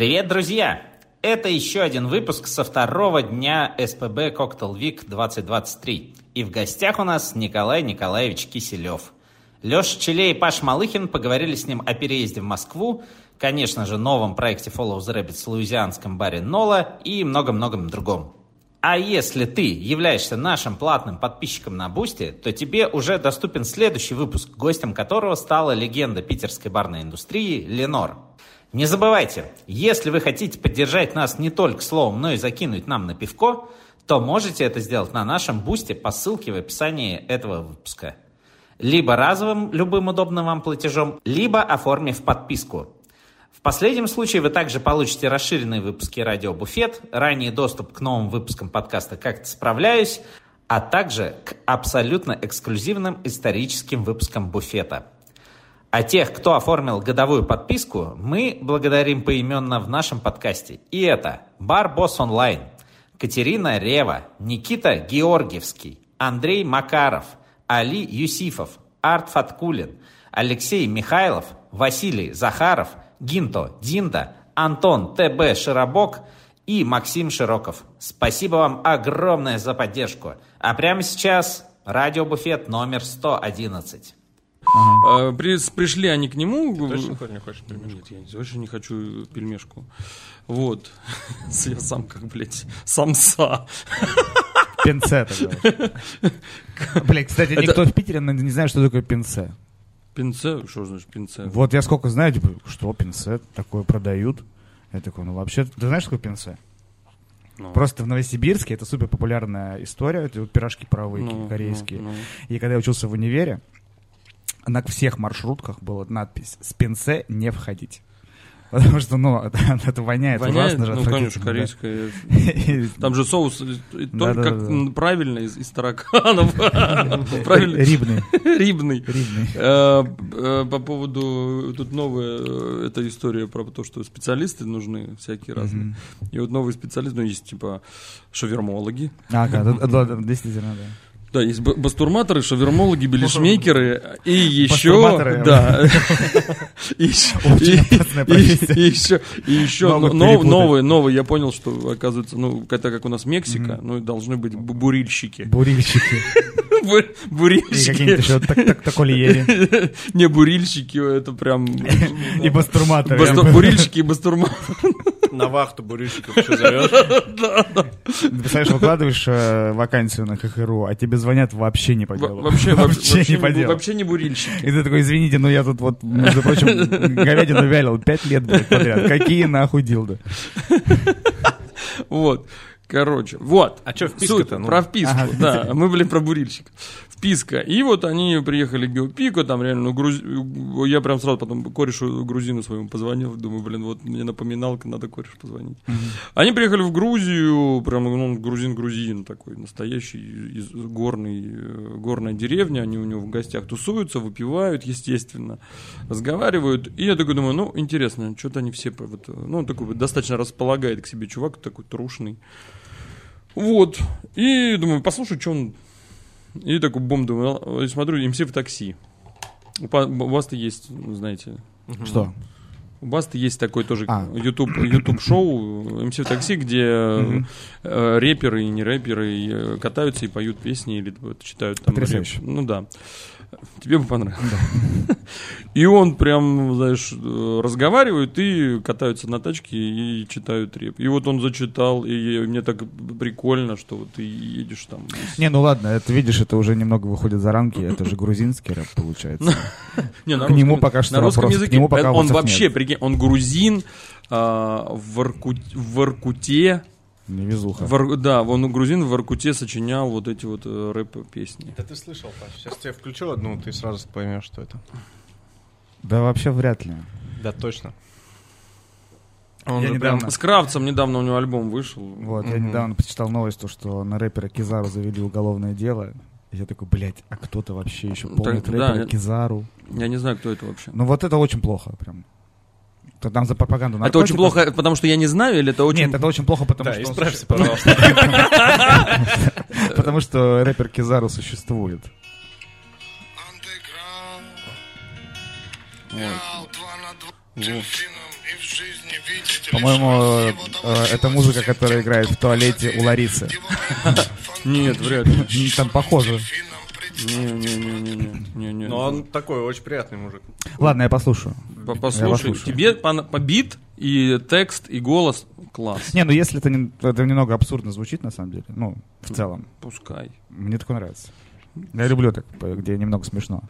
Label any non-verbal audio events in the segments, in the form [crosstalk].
Привет, друзья! Это еще один выпуск со второго дня СПБ Cocktail Week 2023. И в гостях у нас Николай Николаевич Киселев. Леша Челей и Паш Малыхин поговорили с ним о переезде в Москву, конечно же, новом проекте Follow the Rabbit в луизианском баре Nola и много-многом другом. А если ты являешься нашим платным подписчиком на Boosty, то тебе уже доступен следующий выпуск, гостем которого стала легенда питерской барной индустрии Ленор. Не забывайте, если вы хотите поддержать нас не только словом, но и закинуть нам на пивко, то можете это сделать на нашем Бусте по ссылке в описании этого выпуска. Либо разовым, любым удобным вам платежом, либо оформив подписку. В последнем случае вы также получите расширенные выпуски «Радио Буфет», ранний доступ к новым выпускам подкаста «Как-то справляюсь», а также к абсолютно эксклюзивным историческим выпускам «Буфета». А тех, кто оформил годовую подписку, мы благодарим поименно в нашем подкасте. И это Бар Босс Онлайн, Катерина Рева, Никита Георгиевский, Андрей Макаров, Али Юсифов, Арт Фаткулин, Алексей Михайлов, Василий Захаров – Гинто, Динда, Антон ТБ Широбок и Максим Широков. Спасибо вам огромное за поддержку. А прямо сейчас радиобуфет номер 111. Ага. А, при, пришли они к нему. Ты точно не хочешь пельмешку? Нет, я вообще не хочу пельмешку. Вот. [laughs] Я сам как, блядь, самса. Пинце тогда. Блядь, кстати, никто в Питере не знает, что такое пинце. Пинце? Что значит пинце? Вот я сколько знаю, типа, что пинце такое продают. Я такой, ну вообще, ты знаешь, что такое пинце? Ну. Просто в Новосибирске это супер популярная история, это вот пирожки паровые ну, корейские. Ну, ну. И когда я учился в универе, на всех маршрутках была надпись «С не входить». Потому что, ну, [laughs] это воняет, воняет ужасно же. Ну, конечно, корейская. [laughs] Там же соус э, как правильно из, из тараканов. [laughs] Рибный. Рибный. Э, э, по поводу, тут новая эта история про то, что специалисты нужны всякие разные. И вот новые специалисты, ну, есть типа шавермологи. Ага, действительно, да. Да, есть бастурматоры, шавермологи, белишмейкеры и еще... Да. [laughs] И еще, и еще новые, новые. Я понял, что, оказывается, ну, это как у нас Мексика, ну, должны быть бурильщики. Бурильщики. [laughs] Бурильщики. И какие-то еще таколиери. [laughs] Не, бурильщики, это прям... И бастурматоры. Бурильщики и бастурматоры. На вахту бурильщиков еще зовешь? [laughs] Да, да. Представляешь, выкладываешь э, вакансию на ХХРУ, а тебе звонят вообще не по делу. Вообще, [laughs] вообще не по делу. Вообще не бурильщики. И ты такой, извините, но я тут вот, между прочим, говядину вялил пять лет подряд. Какие нахуй дилды? [laughs] Вот. Короче, вот. А что вписка-то? Ну? Про вписку, ага. да. Мы, блин, про бурильщик. Вписка. И вот они приехали к Геопику, там реально, ну, груз... я прям сразу потом корешу грузину своему позвонил, думаю, блин, вот мне напоминалка, надо корешу позвонить. Угу. Они приехали в Грузию, прям, ну, грузин-грузин такой, настоящий, из горный, э, горная деревня, они у него в гостях тусуются, выпивают, естественно, разговаривают, и я такой думаю, ну, интересно, что-то они все, вот, ну, такой достаточно располагает к себе чувак, такой трушный. Вот. И думаю, послушай, что он... И такой бом, думаю, смотрю, МС в такси. У вас-то есть, знаете... Что? У Басты есть такой тоже а. YouTube, YouTube шоу МС в такси, где mm-hmm. э, рэперы и не рэперы э, катаются и поют песни или вот, читают там рэп. Ну да. [laughs] Тебе бы понравилось. Да. [laughs] И он прям, знаешь, разговаривает и катаются на тачке и читают реп. И вот он зачитал, и мне так прикольно, что вот ты едешь там. Не, ну ладно, это видишь, это уже немного выходит за рамки, это же грузинский рэп получается. [laughs] Не, к нему пока что на русском языке он вообще, прикинь, он грузин а, в Иркуте, Невезуха. В, да, он грузин в Аркуте сочинял вот эти вот э, рэп-песни. Да ты слышал, Паш. Сейчас тебе включу одну, ты сразу поймешь, что это. Да вообще вряд ли. Да точно. Он я недавно... прям... С Кравцем недавно у него альбом вышел. Вот, угу. я недавно почитал новость, то, что на рэпера Кизару завели уголовное дело. И я такой, блядь, а кто-то вообще еще помнит так, рэпера да, Кизару? Я не знаю, кто это вообще. Ну вот это очень плохо прям. То там за пропаганду наркотиков. Это очень плохо, потому что я не знаю, или это очень... Нет, это очень плохо, потому да, что... исправься, пожалуйста. [laughs] Потому что рэпер Кизару существует. По-моему, э, это музыка, которая играет в туалете у Ларисы. Нет, вряд ли. Там похоже. Не-не-не-не-не. Но он такой очень приятный мужик. Ладно, я послушаю. Послушай, тебе по, по бит и текст, и голос класс. Не, ну если это, не- это немного абсурдно звучит, на самом деле. Ну, в целом. Пускай. Мне такое нравится. Я люблю так, где немного смешно.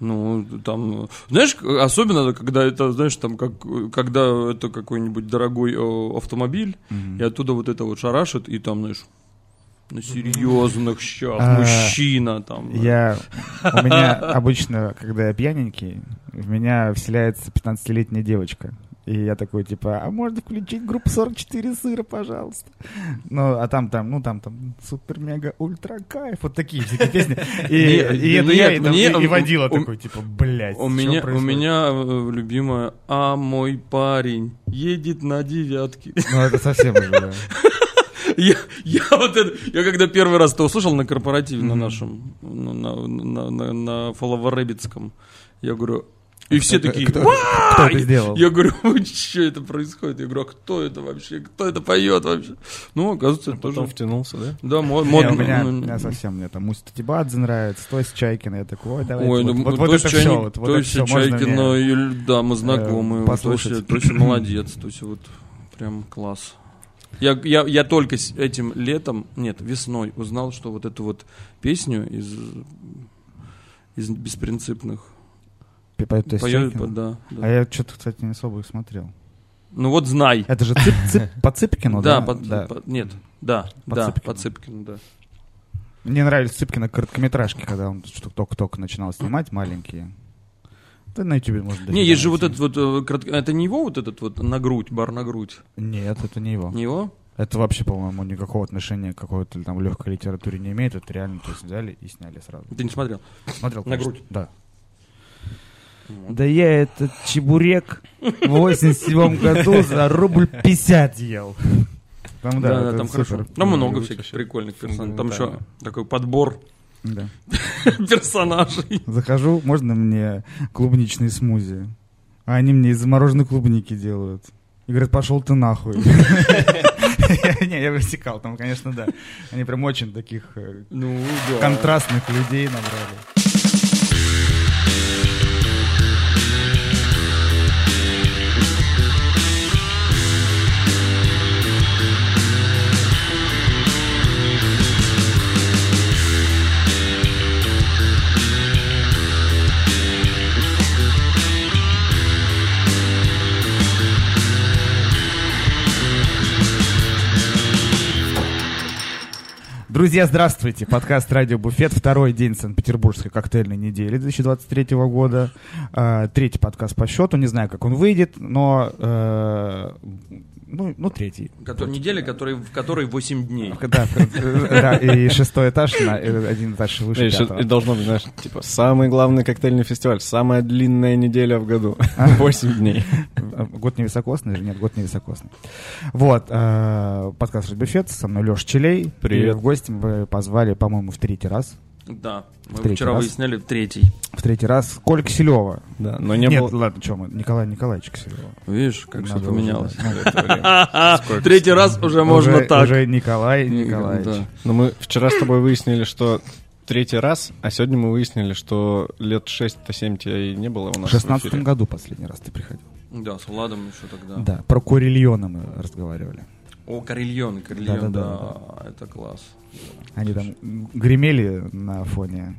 Ну, там, знаешь, особенно, когда это, знаешь, там, как, когда это какой-нибудь дорогой автомобиль, и оттуда вот это вот шарашит, и там, знаешь, на серьезных щах, А, мужчина там. Я, у меня обычно, когда я пьяненький, в меня вселяется 15-летняя девочка. И я такой, типа, а можно включить группу 44 сыра, пожалуйста? Ну, а там, там, ну, там, там, супер-мега ультра кайф, вот такие всякие песни. И, и нет, я, и, там- мне- и водила такой, типа, блядь, У меня, у происходит?» меня э, любимая, а мой парень едет на девятке. Ну, это совсем уже. Я, я вот это, я когда первый раз это услышал на корпоративе на нашем, ну, на, на, на, на Фоловоребицком, я говорю, и все Кто- такие, кто- кто это сделал? Я говорю, что это происходит? Я говорю, а кто это вообще? Кто это поет вообще? Ну, оказывается, это Потом тоже... втянулся, да? Да, модно. у меня, ну, у меня совсем мне там Муста Тибадзе нравится, Тось Чайкина, я такой, ой, давайте, Ой, вот, ну, вот, то вот есть это Чайник- все, вот, вот то это есть все можно Чайкина, мне... да, мы знакомы. э, послушать. Тося [clears throat] молодец, Тося вот прям класс. Я, я, я только этим летом, нет, весной узнал, что вот эту вот песню из, из беспринципных П- поет Тось поет, Чайкина? да, да. А я что-то, кстати, не особо их смотрел. Ну вот знай. Это же Цып, Цып- [laughs] по Цыпкину, да, да? по- Да. по- нет, да, По да, Цыпкину. по Цыпкину, да. Мне нравились Цыпкина короткометражки, когда он только-только начинал снимать, маленькие. Да на ютубе можно Не, есть же вот этот вот, э, коротко- это не его вот этот вот на грудь, бар на грудь? Нет, это не его. Не его? Это вообще, по-моему, никакого отношения к какой-то там легкой литературе не имеет. Это реально, то есть взяли и сняли сразу. Ты не смотрел? Смотрел, На конечно. грудь? Да. Да я этот чебурек в 87 году за рубль 50 ел. Там, Да, да, да, это там супер. хорошо. Там много Грудь всяких прикольных персонажей. Там еще фундаментально. такой подбор Да. [laughs] персонажей. Захожу, можно мне клубничный смузи? А они мне из замороженной клубники делают. И говорят, пошел ты нахуй. [laughs] Не, я высекал, там, конечно, да. Они прям очень таких э, Ну, контрастных людей набрали. Друзья, здравствуйте. Подкаст «Радио Буфет». Второй день Санкт-Петербургской коктейльной недели 2023 года. А, Третий подкаст по счету. Не знаю, как он выйдет, но... Ну, ну, третий. Который, неделя, который, в которой 8 дней. [laughs] Да, и шестой этаж, на э, один этаж выше пятого. и должно быть, знаешь, типа, самый главный коктейльный фестиваль, самая длинная неделя в году. [laughs] 8 дней. Э, Год невисокосный же? Нет, год невисокосный. Вот, э, подкаст «Буфет», со мной Леша Челей. Привет. И в гости мы позвали, по-моему, в третий раз. Да. Мы В вчера раз. выясняли третий. В третий раз Коля Киселева. Да, но не Нет, было... ладно, что мы, Николай Николаевич Киселева. Видишь, как все Надо поменялось. Ну, Ха-ха. [laughs] Третий раз уже можно так. Уже Николай Николаевич. Но мы вчера с тобой выяснили, что третий раз, а сегодня мы выяснили, что лет 6-7 тебя и не было у В нас шестнадцатом эфире. году последний раз ты приходил. Да, с Владом еще тогда. Да, про Курильона мы разговаривали. О, Карельон, Карельон, Да-да-да, да, это класс. Они там гремели на фоне.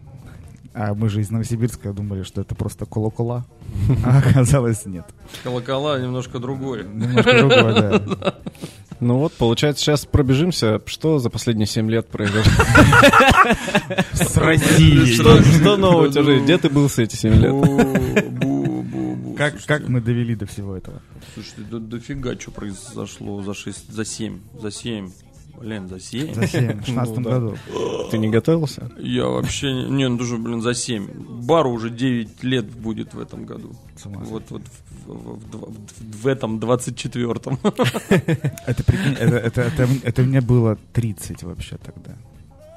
А мы же из Новосибирска думали, что это просто колокола. [laughs] А оказалось нет. Колокола немножко другое. Немножко другое, да. [laughs] Ну вот, получается, сейчас пробежимся, что за последние 7 лет произошло. С Россией. Что нового у тебя? Где ты был все эти 7 лет? Как, Слушайте, как мы довели до всего этого? Слушайте, да дофига что произошло за 6, за 7, за 7. Блин, за 7? За 7, в 16 [laughs] Ну да. году. Ты не готовился? Я вообще не, не, ну даже, блин, за 7. Бару уже 9 лет будет в этом году. Вот, вот в, в- в- в- в этом 24-м. [laughs] Это, прикинь, это, это, это, это мне было 30 вообще тогда.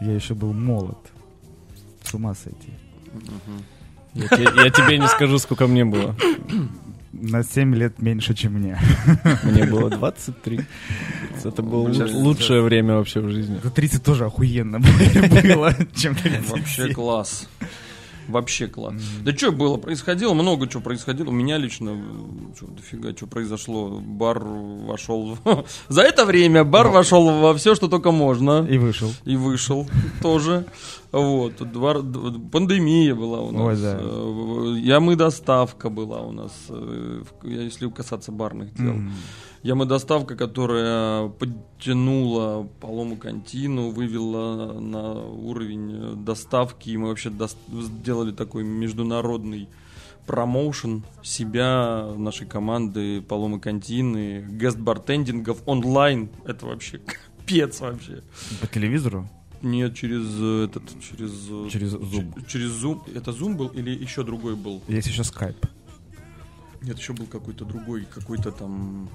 Я еще был молод. С ума сойти. Я те- я тебе не скажу, сколько мне было. на 7 лет меньше, чем мне. Мне было 23. Это было лучшее время вообще в жизни. 30 тоже охуенно [laughs] было, чем 37. Вообще класс. Вообще класс. Mm-hmm. Да что было? Происходило много чего происходило. У меня лично что, дофига что произошло. Бар вошел... [laughs] За это время бар вошел во все, что только можно. И вышел. И вышел тоже. Вот. Двор... Пандемия была у нас. Ой, да. Э, я мы доставка была у нас, э, если касаться барных дел. Mm-hmm. Яма доставка, которая подтянула Палому Контину, вывела на уровень доставки, и мы вообще до... сделали такой международный промоушен себя, нашей команды Паломы Контины, гест-бартендингов онлайн. Это вообще [laughs] капец вообще. По телевизору? Нет, через этот, через... Через Zoom. Через Zoom. Это Zoom был или еще другой был? Есть еще Skype. Нет, еще был какой-то другой, какой-то там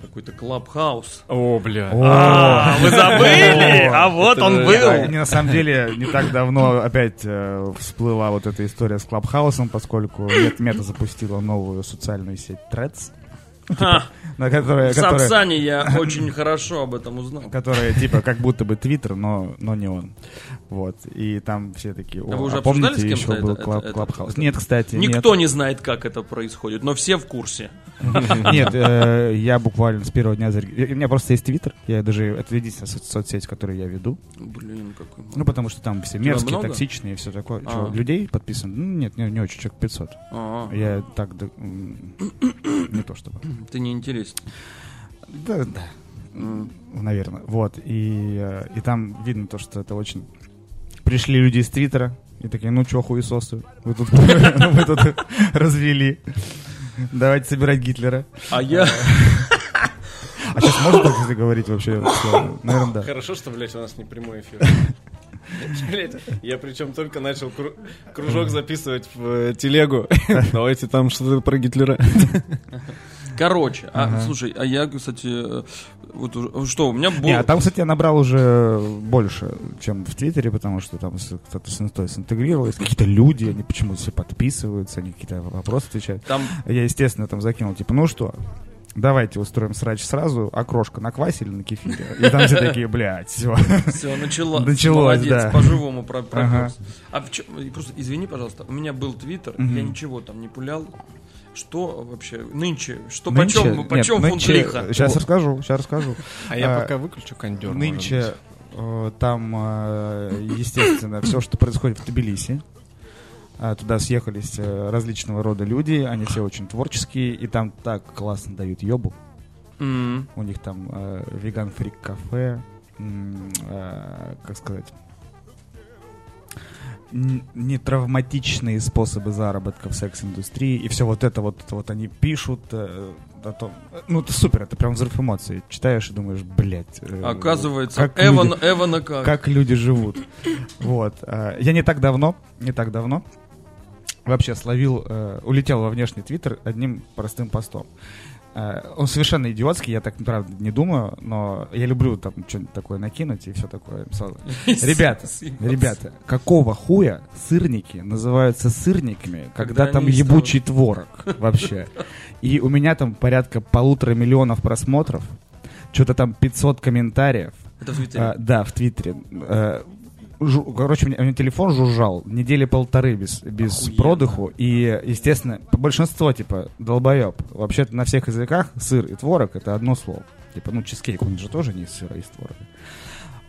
какой-то клабхаус. О, бля. А, вы забыли? А вот он был. На самом деле, не так давно опять э, всплыла вот эта история с клабхаусом, поскольку Мета запустила новую социальную сеть Threads. Типа, на которое, в Сапсане я очень хорошо об этом узнал. Которая типа как будто бы Твиттер, но, но не он. Вот. И там все такие, а вы уже а помните, с еще был Клабхаус? Нет, кстати, Никто не знает, как это происходит, но все в курсе. [laughs] Нет, э, я буквально с первого дня... У меня просто есть Твиттер, я даже... Это единственная соцсеть, которую я веду. Блин, какой... Ну, потому что там все мерзкие, токсичные и все такое. А. Людей подписано? Ну, нет, не очень, человек 500. А. Я так... Не то чтобы. Ты не интересен. Да, да. Наверное. Вот. И, э, и там видно то, что это очень... Пришли люди из Твиттера и такие, ну чё, хуесосы, вы тут, [laughs] вы тут развели. Давайте собирать Гитлера. А я... А сейчас можно так говорить вообще? Наверное, да. Хорошо, что, блядь, у нас не прямой эфир. Я причем только начал кружок записывать в э, телегу. [laughs] Давайте там что-то про Гитлера. Короче, а, слушай, а я, кстати, э, вот что, у меня был... Не, а там, кстати, я набрал уже больше, чем в Твиттере, потому что там кто-то интегрировалось, какие-то люди, они почему-то все подписываются, они какие-то вопросы отвечают. Там... Я, естественно, там закинул, типа, ну что, давайте устроим срач сразу, окрошка на квасе или на кефире. И там все такие, блядь, все. Все, начало, началось, Молодец, да. по-живому про, ага. А в чем, просто извини, пожалуйста, у меня был твиттер, угу. я ничего там не пулял. Что вообще нынче? Что нынче, почем, почем нет, нынче, лиха? Сейчас расскажу, сейчас расскажу. А я а, пока выключу кондер. Нынче э, там, э, естественно, все, что происходит в Тбилиси, а, туда съехались э, различного рода люди, они все очень творческие, и там так классно дают ёбу. Mm-hmm. У них там э, веган-фрик кафе, э, как сказать, не травматичные способы заработка в секс-индустрии, и все вот это вот, это вот они пишут, э, о том, ну это супер, это прям взрыв эмоций. Читаешь и думаешь, блядь. Э, Оказывается, как Эван, люди, Эвана как? Как люди живут. Вот. Э, я не так давно, не так давно вообще словил, э, улетел во внешний твиттер одним простым постом. Э, он совершенно идиотский, я так, правда, не думаю, но я люблю там что-нибудь такое накинуть и все такое. [laughs] Ребята, ребята, какого хуя сырники называются сырниками, когда, там ебучий творог вообще? И у меня там порядка полутора миллионов просмотров, что-то там 500 комментариев. Это в Твиттере? А, да, в Твиттере. А, жу, короче, у меня, у меня телефон жужжал недели полторы без, без Охуенно. продыху. И, естественно, большинство, типа, долбоеб. Вообще-то на всех языках сыр и творог — это одно слово. Типа, ну, чизкейк, он же тоже не из сыра, а из творога.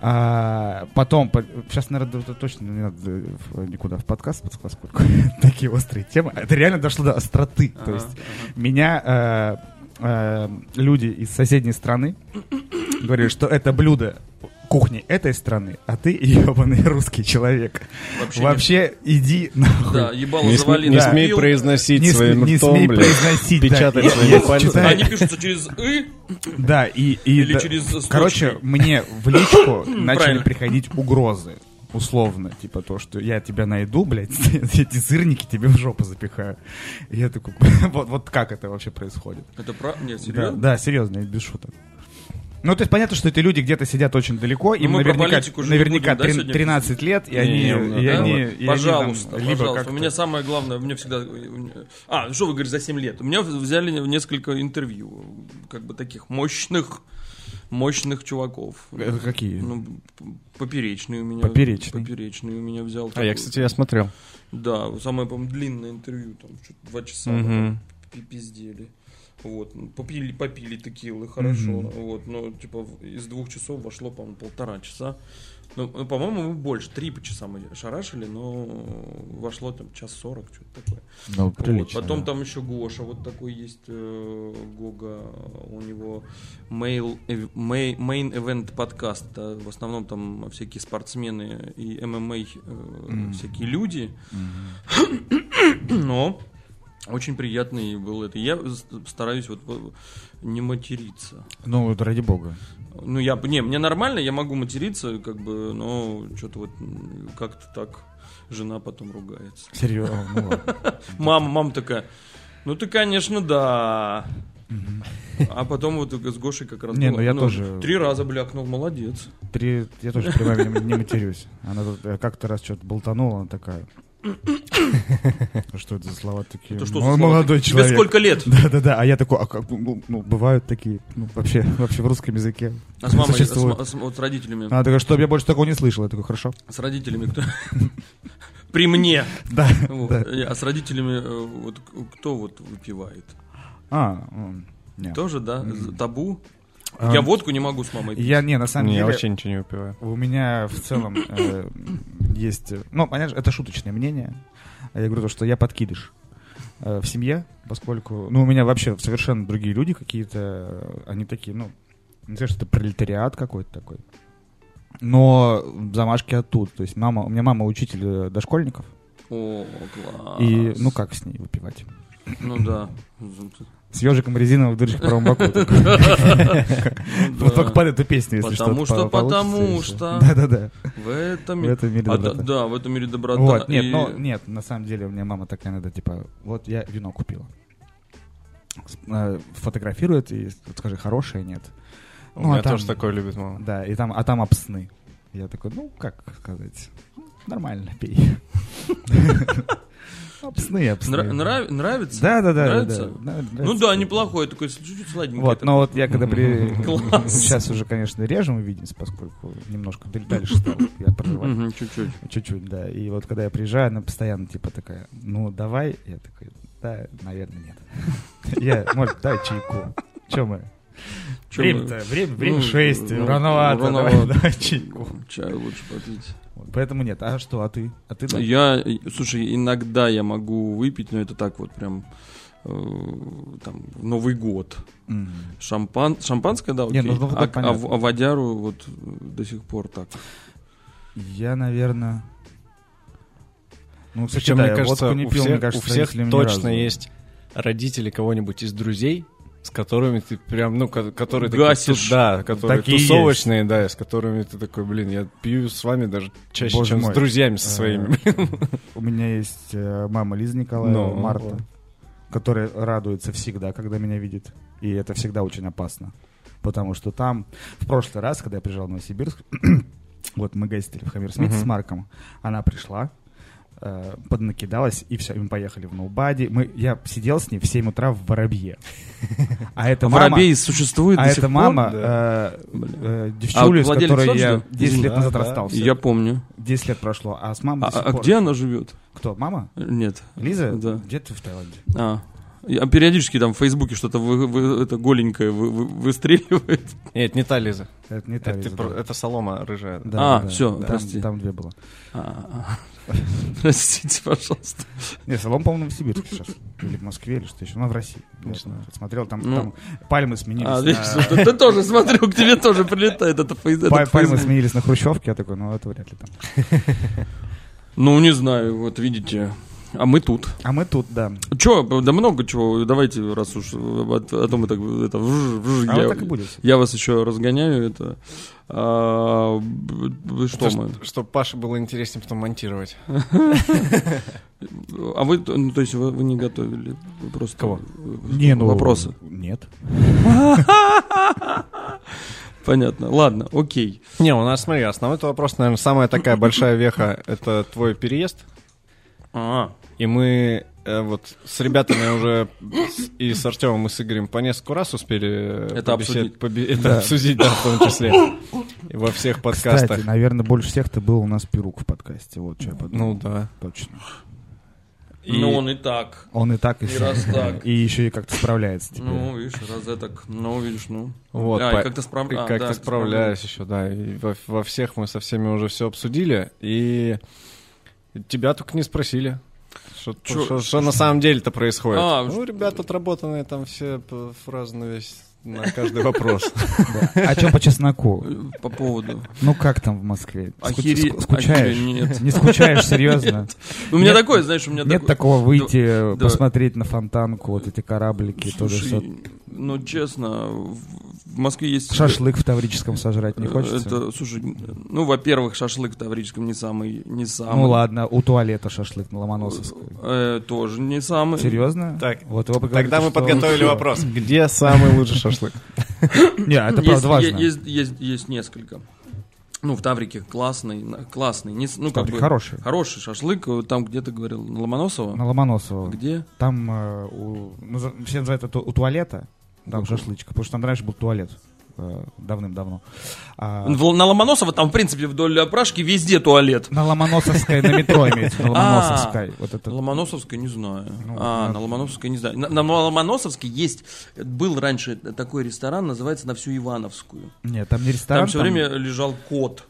А, потом, по, сейчас, наверное, точно не надо никуда в подкаст, поскольку [laughs] такие острые темы. Это реально дошло до остроты. Ага, То есть ага. меня э, э, люди из соседней страны говорили, что это блюдо кухни этой страны, а ты ебаный русский человек. Вообще, Вообще не... иди нахуй. Да, ебало не завали. Не да. смей произносить не своим не ртом, смей блядь, произносить, печатать да. своими пальцами. Они пишутся через «ы». Да, и... и Или да, через Короче, мне в личку [coughs] начали приходить угрозы условно, типа то, что я тебя найду, блядь, [laughs] эти сырники тебе в жопу запихаю. И я такой, [laughs] вот, вот как это вообще происходит? Это про... Нет, серьезно? Да, да серьезно, без шуток. Ну, то есть понятно, что эти люди где-то сидят очень далеко, им Ну, мы про наверняка, политику же не наверняка будем, да, трин- сегодня 13 лет, и они, не, и да, они, вот. и они там Пожалуйста, как-то- У меня самое главное, у меня всегда... А, ну что вы говорите, за 7 лет? У меня взяли несколько интервью, как бы таких мощных, мощных чуваков. Это какие? Ну, поперечный у меня. Поперечный. Поперечный у меня взял. А я, такой. кстати, я смотрел. Да, самое, по-моему, длинное интервью, там, что-то два часа пи- пиздели. Вот, попили, попили текилы, хорошо. Мгм. Вот, но, типа, из двух часов вошло, по-моему, полтора часа. Ну, ну, по-моему, мы больше, три по часа мы шарашили, но вошло там час сорок, что-то такое. Ну, Вот, прилично, Потом да. там еще Гоша, вот такой есть э, Гога, у него mail, эв- мей- main event подкаст, да, в основном там всякие спортсмены и ММА э, Мгм. всякие люди, [coughs] но очень приятный был это. Я стараюсь вот не материться. Ну, вот ради бога. Ну, я, не, мне нормально, я могу материться, как бы, но что-то вот как-то так жена потом ругается. Серьезно, ну ладно. [laughs] Мама, мама такая, ну ты, конечно, да. А потом вот с Гошей как раз Не, было. ну я тоже- Три раза блякнул, молодец. При- Я тоже при маме не, матерюсь. Она тут э, как-то раз что-то болтанула, она такая... Что это за слова такие? Это что за слова Молодой такие? человек. Тебе сколько лет? Да-да-да, а я такой, а как, ну, ну, бывают такие, ну, вообще, вообще в русском языке. А с мамой, с, существует. ма- с- вот с родителями. Она такая, что я больше такого не слышал. Я такой, хорошо. С родителями кто? [laughs] При мне. Да, Вот. да. А с родителями э, вот кто вот выпивает? А, нет. Тоже, да? Мгм. Табу? А, Я водку не могу с мамой пить. Я, не, на самом Не, я деле, вообще ничего не выпиваю. у меня в целом э, есть, ну, понятно, это шуточное мнение. Я говорю то, что я подкидыш э, в семье, поскольку, ну, у меня вообще совершенно другие люди какие-то, они такие, ну, не знаю, что это пролетариат какой-то такой. Но замашки оттуда. То есть мама, у меня мама учитель э, дошкольников. О, класс. И, ну, как с ней выпивать? Ну да. [clears throat] С ежиком резиновых дырочек в правом боку. только. [laughs] Вот только да. под эту песню, если Потому что, потому и всё. что. [laughs] Да-да-да. В этом В мире... этом мире А, да, доброта. да, в этом мире доброта. Вот, нет, ну, нет, на самом деле у меня мама такая иногда, типа, вот я вино купила. Э, Фотографирует и скажи, хорошее, нет. У Ну, а меня там- тоже такое любит мама. Да, и там, а там обсны. Я такой, ну, как сказать, нормально, пей. [laughs] Обсны, обсны. Нра- нрав- Нравится? Да, да, да. Нравится? да, да, Ну нравится. да, неплохой, такой чуть-чуть сладенький. Вот, но вот я когда при... [laughs] Класс. Сейчас уже, конечно, режем видимость, поскольку немножко даль- дальше стал я проживать. Чуть-чуть. Чуть-чуть, да. И вот когда я приезжаю, она постоянно типа такая, ну давай. Я такой, да, наверное, нет. [laughs] Я, может, дай чайку. Че мы? Чё Время-то, мы- время, время Ну, 6, ну, рановато, рановато. Давай, давай чайку. Чай лучше попить. Поэтому нет. А что, а ты? А ты да? Я, слушай, иногда я могу выпить, но это так вот прям э, там Новый год. М. Шампан, шампанское, да, Не, окей. ну, Новый а, а а водяру вот э, до сих пор так. Я, наверное... Ну, кстати, Причем, да, мне я кажется, не у пил, всех, мне кажется, у всех точно есть родители кого-нибудь из друзей, с которыми ты прям, ну, ко- которые Гасишь. такие, да, которые Такие тусовочные, да, и с которыми ты такой, блин, я пью с вами даже чаще, Боже чем мой. с друзьями со Э, своими. У меня есть э, мама Лиза Николаева, Ну, Марта, которая радуется всегда, когда меня видит. И это всегда очень опасно. Потому что там, в прошлый раз, когда я приезжал в Новосибирск, [clears throat] вот мы гостили в Хаммерсмите с Марком, она пришла, э, поднакидалась, и все, и мы поехали в Ноубади. Мы, я сидел с ней в 7 утра в Воробье. [laughs] А это мама... Воробей существует А это мама, э, э, девчуля, с которой я да? 10 лет назад расстался. Я помню. 10 лет прошло, а с мамой А, а где она живет? Кто, мама? Нет. Лиза? Да. Где-то в Таиланде. А. Я периодически там в Фейсбуке что-то вы- вы- это голенькое вы- вы- выстреливает. Нет, не та Лиза. Это не та Это, ты Лиза, про- да. это солома рыжая. Да, А, да, всё, там- прости. Там две было. А, а. [laughs] Простите, пожалуйста. Не, Солом, по-моему, в Сибирске сейчас. Или в Москве, или что еще. Ну, в России. Я смотрел, там, Ну. там пальмы сменились. А, на- видишь, ты, ты тоже смотрю, к тебе тоже прилетает это фейс. па- этот Пальмы Фейсбук. сменились на хрущевке, я такой, ну, это вряд ли там. Ну, не знаю, вот видите. А мы тут. А мы тут, да. Че, да много чего. Давайте, раз уж а, а то мы так это вж- вж- А я, вот так и будет. я вас еще разгоняю. Это а, что Это мы? Чтобы Паше было интереснее потом монтировать. [laughs] А вы, ну, то есть вы, вы не готовили Вы просто Кого? э, Не, ну... вопросы? Нет. [laughs] Понятно. Ладно, окей. Не, у нас, смотри, основной вопрос, наверное, самая такая большая веха — это твой переезд. А, И мы э, вот с ребятами уже с- и с Артемом, и с Игорем по несколько раз успели э, Это побесед- обсудить. побе- это обсудить, да, в том числе. И во всех подкастах. Кстати, наверное, больше всех ты был у нас Перук в подкасте. Вот что я подумал. Ну да. Точно. И- ну он и так. Он и так, и, И раз так. И еще и как-то справляется теперь. Ну, видишь, раз так. Ну, видишь, ну. Вот, А, по- и как-то справ- а, как-то да, справляюсь еще, да. И во, во всех мы со всеми уже все обсудили. И тебя только не спросили. Что, Чё- что- что на самом деле-то происходит? А, ну, ребята отработанные там все фразы на весь [laughs] на каждый вопрос. А что по чесноку? По поводу. Ну как там в Москве? Скучаешь? Нет. Не скучаешь, серьезно? У меня такое, знаешь, у меня Нет такого выйти, посмотреть на фонтанку, вот эти кораблики, то же Слушай, что ну честно, в Москве есть... Шашлык в Таврическом сожрать не хочется? Это, слушай, ну, во-первых, шашлык в Таврическом не самый, не самый. Ну ладно, у туалета шашлык на Ломоносовской. Э, тоже не самый. Серьезно? Так, вот вы говорите, Тогда мы подготовили вопрос. [laughs] Где самый лучший шашлык? [laughs] Не, это правда важно. Есть, есть, есть несколько. Ну, в Таврике классный, классный. Не, ну, как бы, хороший. Хороший шашлык. э, Там, где ты говорил, на Ломоносова? На Ломоносово. Где? Там э, у- все называют это у туалета, там шашлычка, потому что там раньше был туалет э, давным-давно. А, В- На Ломоносова там, в принципе, вдоль опрашки везде туалет. на Ломоносовской, на метро имеется, на [laughs] А. Ломоносовской. Вот это. Ломоносовской не знаю. Ну, а, на- на Ломоносовской не знаю. На, на Ломоносовской есть, был раньше такой ресторан, называется на всю Ивановскую. Нет, там не ресторан. Там все время лежал кот.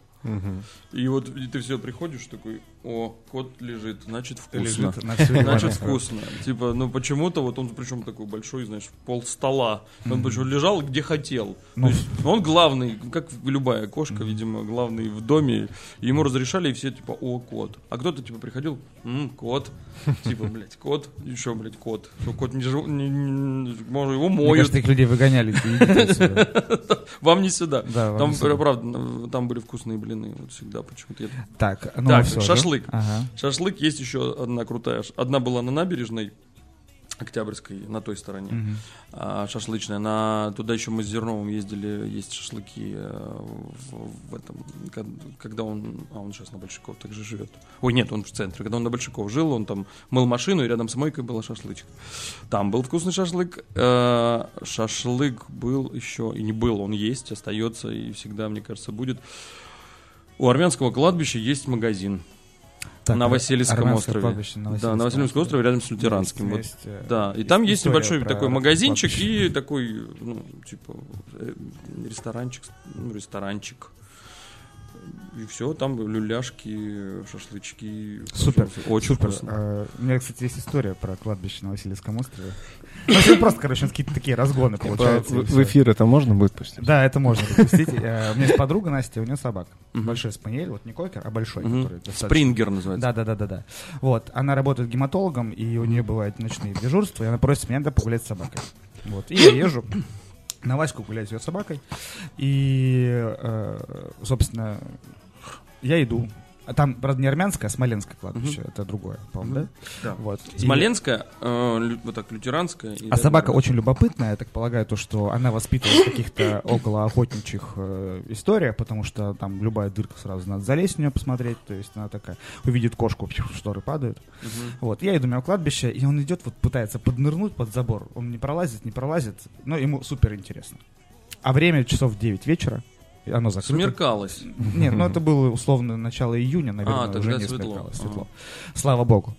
И вот и ты все приходишь такой, о, кот лежит, значит вкусно. лежит на всю Значит вкусно. Типа, ну почему-то вот он причем такой большой, знаешь, пол стола. Он причем лежал где хотел. Ну, То есть он главный, как любая кошка, видимо, главный в доме. Ему разрешали, и все типа, о, кот. А кто-то типа приходил, «М, кот. Типа, блядь, кот, еще, блядь, кот. Что, кот не жив, не- не- может, его Мне моют. кажется, их людей выгоняли. [laughs] Вам не сюда. Да, вам там, не сюда. правда, там были вкусные блины. Вот всегда почему-то. Так, ну Так, всё, да? Шашлык. Ага. Шашлык есть еще одна крутая. Одна была на набережной Октябрьской, на той стороне, Мгм. а, шашлычная. На, туда еще мы с Зерновым ездили, есть шашлыки э, в, в этом, когда он, а он сейчас на Большаков также живет. Ой, нет, он в центре. Когда он на Большаков жил, он там мыл машину, и рядом с мойкой была шашлычка. Там был вкусный шашлык. Э, шашлык был еще, и не был, он есть, остается, и всегда, мне кажется, будет. У армянского кладбища есть магазин. Так, на Васильевском острове. кладбище на Да, на Васильевском острове рядом с лютеранским. Вот. Есть, э, Да, и там есть небольшой такой магазинчик кладбище. и такой, ну, типа, э, ресторанчик, ну, ресторанчик. И все, там люляшки, шашлычки. Супер, Очень супер. вкусно. А, У меня, кстати, есть история про кладбище на Васильевском острове. Ну, просто, короче, какие-то такие разгоны получаются. и В в эфир это можно будет пустить? Да, это можно допустить. Э, У меня есть подруга Настя, у нее собака. Большой спаниель, вот не кокер, а большой, Спрингер называется. Да, да, да, да, да. Вот, она работает гематологом, и у нее бывают ночные дежурства, и она просит меня погулять с собакой. Вот, и я езжу на Ваську гулять с ее собакой, и, собственно, я иду. А там, правда, не армянское, а смоленское кладбище, это другое, по-моему, да? Да. Вот. Смоленская, э, вот так, лютеранская. и А собака очень любопытная, я так полагаю, то, что она воспитывалась в каких-то около охотничьих э, историях, потому что там любая дырка сразу надо залезть в нее посмотреть, то есть она такая увидит кошку, шторы падают. Мгм. Вот, я иду мимо кладбища, и он идет, вот пытается поднырнуть под забор, он не пролазит, не пролазит, но ему супер интересно. А время часов 9 вечера, оно закрыто. Смеркалось. Нет, ну это было условно начало июня, наверное, А, уже тогда не светло. смеркалось, Ага. светло. Слава богу.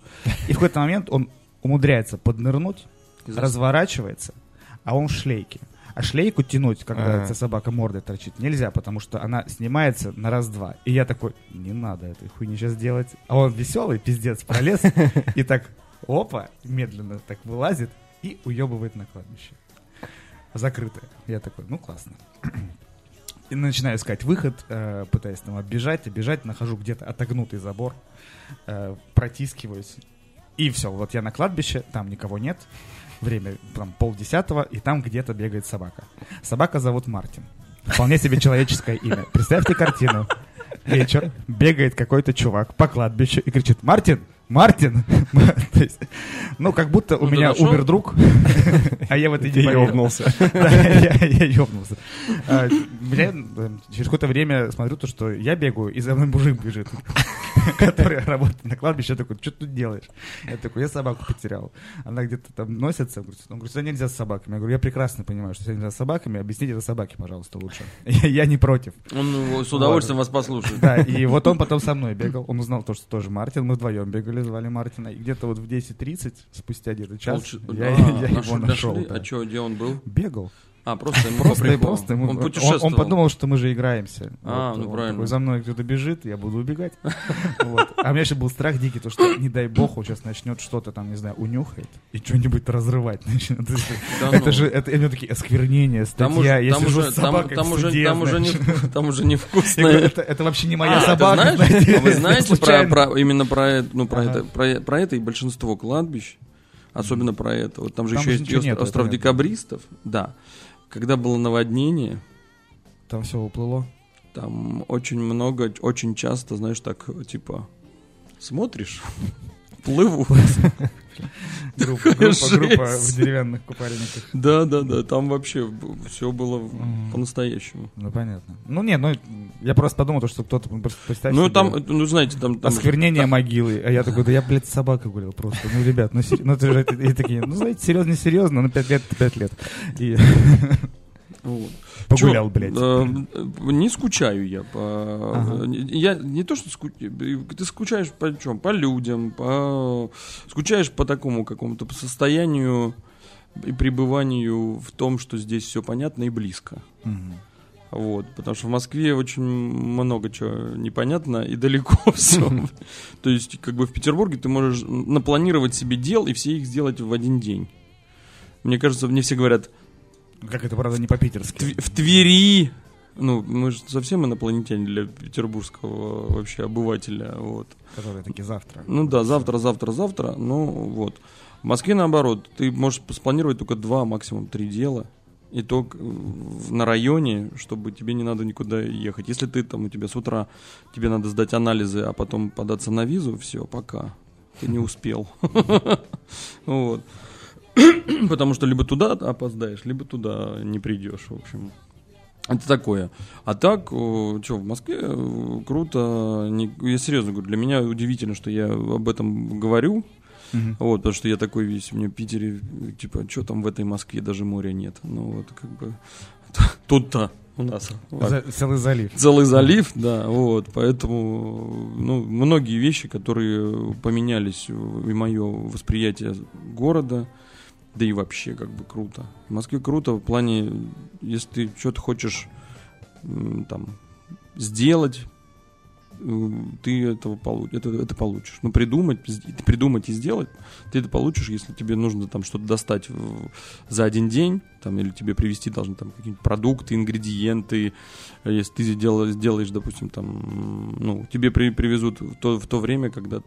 И в какой-то момент он умудряется поднырнуть, разворачивается, а он в шлейке. А шлейку тянуть, когда Ага. эта собака мордой торчит, нельзя, потому что она снимается на раз-два. И я такой, не надо этой хуйни сейчас делать. А он веселый, пиздец, пролез, и так, опа, медленно так вылазит и уебывает на кладбище. Закрытое. Я такой, ну классно. И начинаю искать выход, э, пытаясь там оббежать, оббежать, нахожу где-то отогнутый забор, э, протискиваюсь. И все, вот я на кладбище, там никого нет, время там полдесятого, и там где-то бегает собака. Собака зовут Мартин. Вполне себе человеческое имя. Представьте картину. Вечер, бегает какой-то чувак по кладбищу и кричит «Мартин! Мартин, [laughs] есть, ну, как будто у Ну, меня нашел? умер друг, а я в это не ёбнулся. [laughs] Я, ёбнулся. А, Мне через какое-то время смотрю то, что я бегаю, и за мной мужик бежит, [laughs] который работает на кладбище. Я такой, что ты тут делаешь? Я такой, я собаку потерял. Она где-то там носится. Он говорит, сюда нельзя с собаками. Я говорю, я прекрасно понимаю, что сюда нельзя с собаками. Объясните это собаке, пожалуйста, лучше. [laughs] Я, не против. Он ну, с удовольствием вас послушает. Да, и вот он потом со мной бегал. Он узнал то, что тоже Мартин. Мы вдвоем бегали, звали Мартина. И где-то вот в 10.30, спустя где-то час, я, [laughs] его нашел. А что, где он был? Бегал. А, просто ему Просто просто. ему- Он он, путешествовал. он подумал, что мы же играемся. А, ну он правильно. такой, за мной кто-то бежит, я буду убегать. [laughs] Вот. А у меня еще был страх дикий, то что, не дай бог, он сейчас начнет что-то там, не знаю, унюхает и что-нибудь разрывать [laughs] начнет. Это ну. же, это у меня такие осквернения, статья, я сижу с собакой там уже, [laughs] там уже не, там уже невкусное. это, это вообще не моя А, собака. А вы знаете про, именно про это, ну про это, про, про это и большинство кладбищ, особенно про это. Вот там же еще есть остров декабристов, да. Когда было наводнение, Там все уплыло. там очень много, очень часто, знаешь, так типа смотришь, плыву. [laughs] Группа, группа, группа в деревянных купальниках. Да, да, да, там вообще все было Мгм. по-настоящему. Ну, понятно. Ну, нет, ну, я просто подумал, то, что кто-то, представь Ну себе, там, ну знаете, там, там Осквернение [laughs] могилы. А я такой, да я, блядь, с собакой говорил просто. Ну, ребят, ну, ну это же, и такие, ну, знаете, серьезно, серьезно, ну, пять лет, пять лет. И [laughs] вот. погулял, Чё, блядь. э, не скучаю я по... Ага. Я не то, что ску... ты скучаешь по чем? По людям, по... Скучаешь по такому какому-то состоянию и пребыванию в том, что здесь все понятно и близко. Мгм. Вот, потому что в Москве очень много чего непонятно и далеко [laughs] все. То есть, как бы в Петербурге ты можешь напланировать себе дел и все их сделать в один день. Мне кажется, мне все говорят, Как это, правда, не по-питерски. В Твери, ну, мы же совсем инопланетяне для петербургского вообще обывателя, вот. Которые такие завтра. Ну да, завтра, завтра, завтра, ну вот. В Москве наоборот, ты можешь спланировать только два, максимум три дела. И то к- в- на районе, чтобы тебе не надо никуда ехать. Если ты там, у тебя с утра, тебе надо сдать анализы, а потом податься на визу, все, пока. Ты не успел. [laughs] Вот. [clears throat] Потому что либо туда опоздаешь, либо туда не придешь, в общем. Это такое. А так, что, в Москве э, круто. Не- я серьезно говорю, для меня удивительно, что я об этом говорю. Мгм. Вот, потому что я такой весь, у меня в Питере, э, типа, что там в этой Москве, даже моря нет. Ну вот, как бы, [laughs] тут-то у нас За- Целый залив. целый залив, да, вот, поэтому, ну, многие вещи, которые поменялись, в- и мое восприятие города, да и вообще, как бы, круто. В Москве круто в плане, если ты что-то хочешь, там, сделать, ты этого полу- это, это получишь. Ну, придумать, придумать и сделать, ты это получишь, если тебе нужно там что-то достать в- за один день, там, или тебе привезти должны там какие-нибудь продукты, ингредиенты, Если ты сделаешь, сделаешь, допустим, там, ну, тебе при- привезут в то, в то время, когда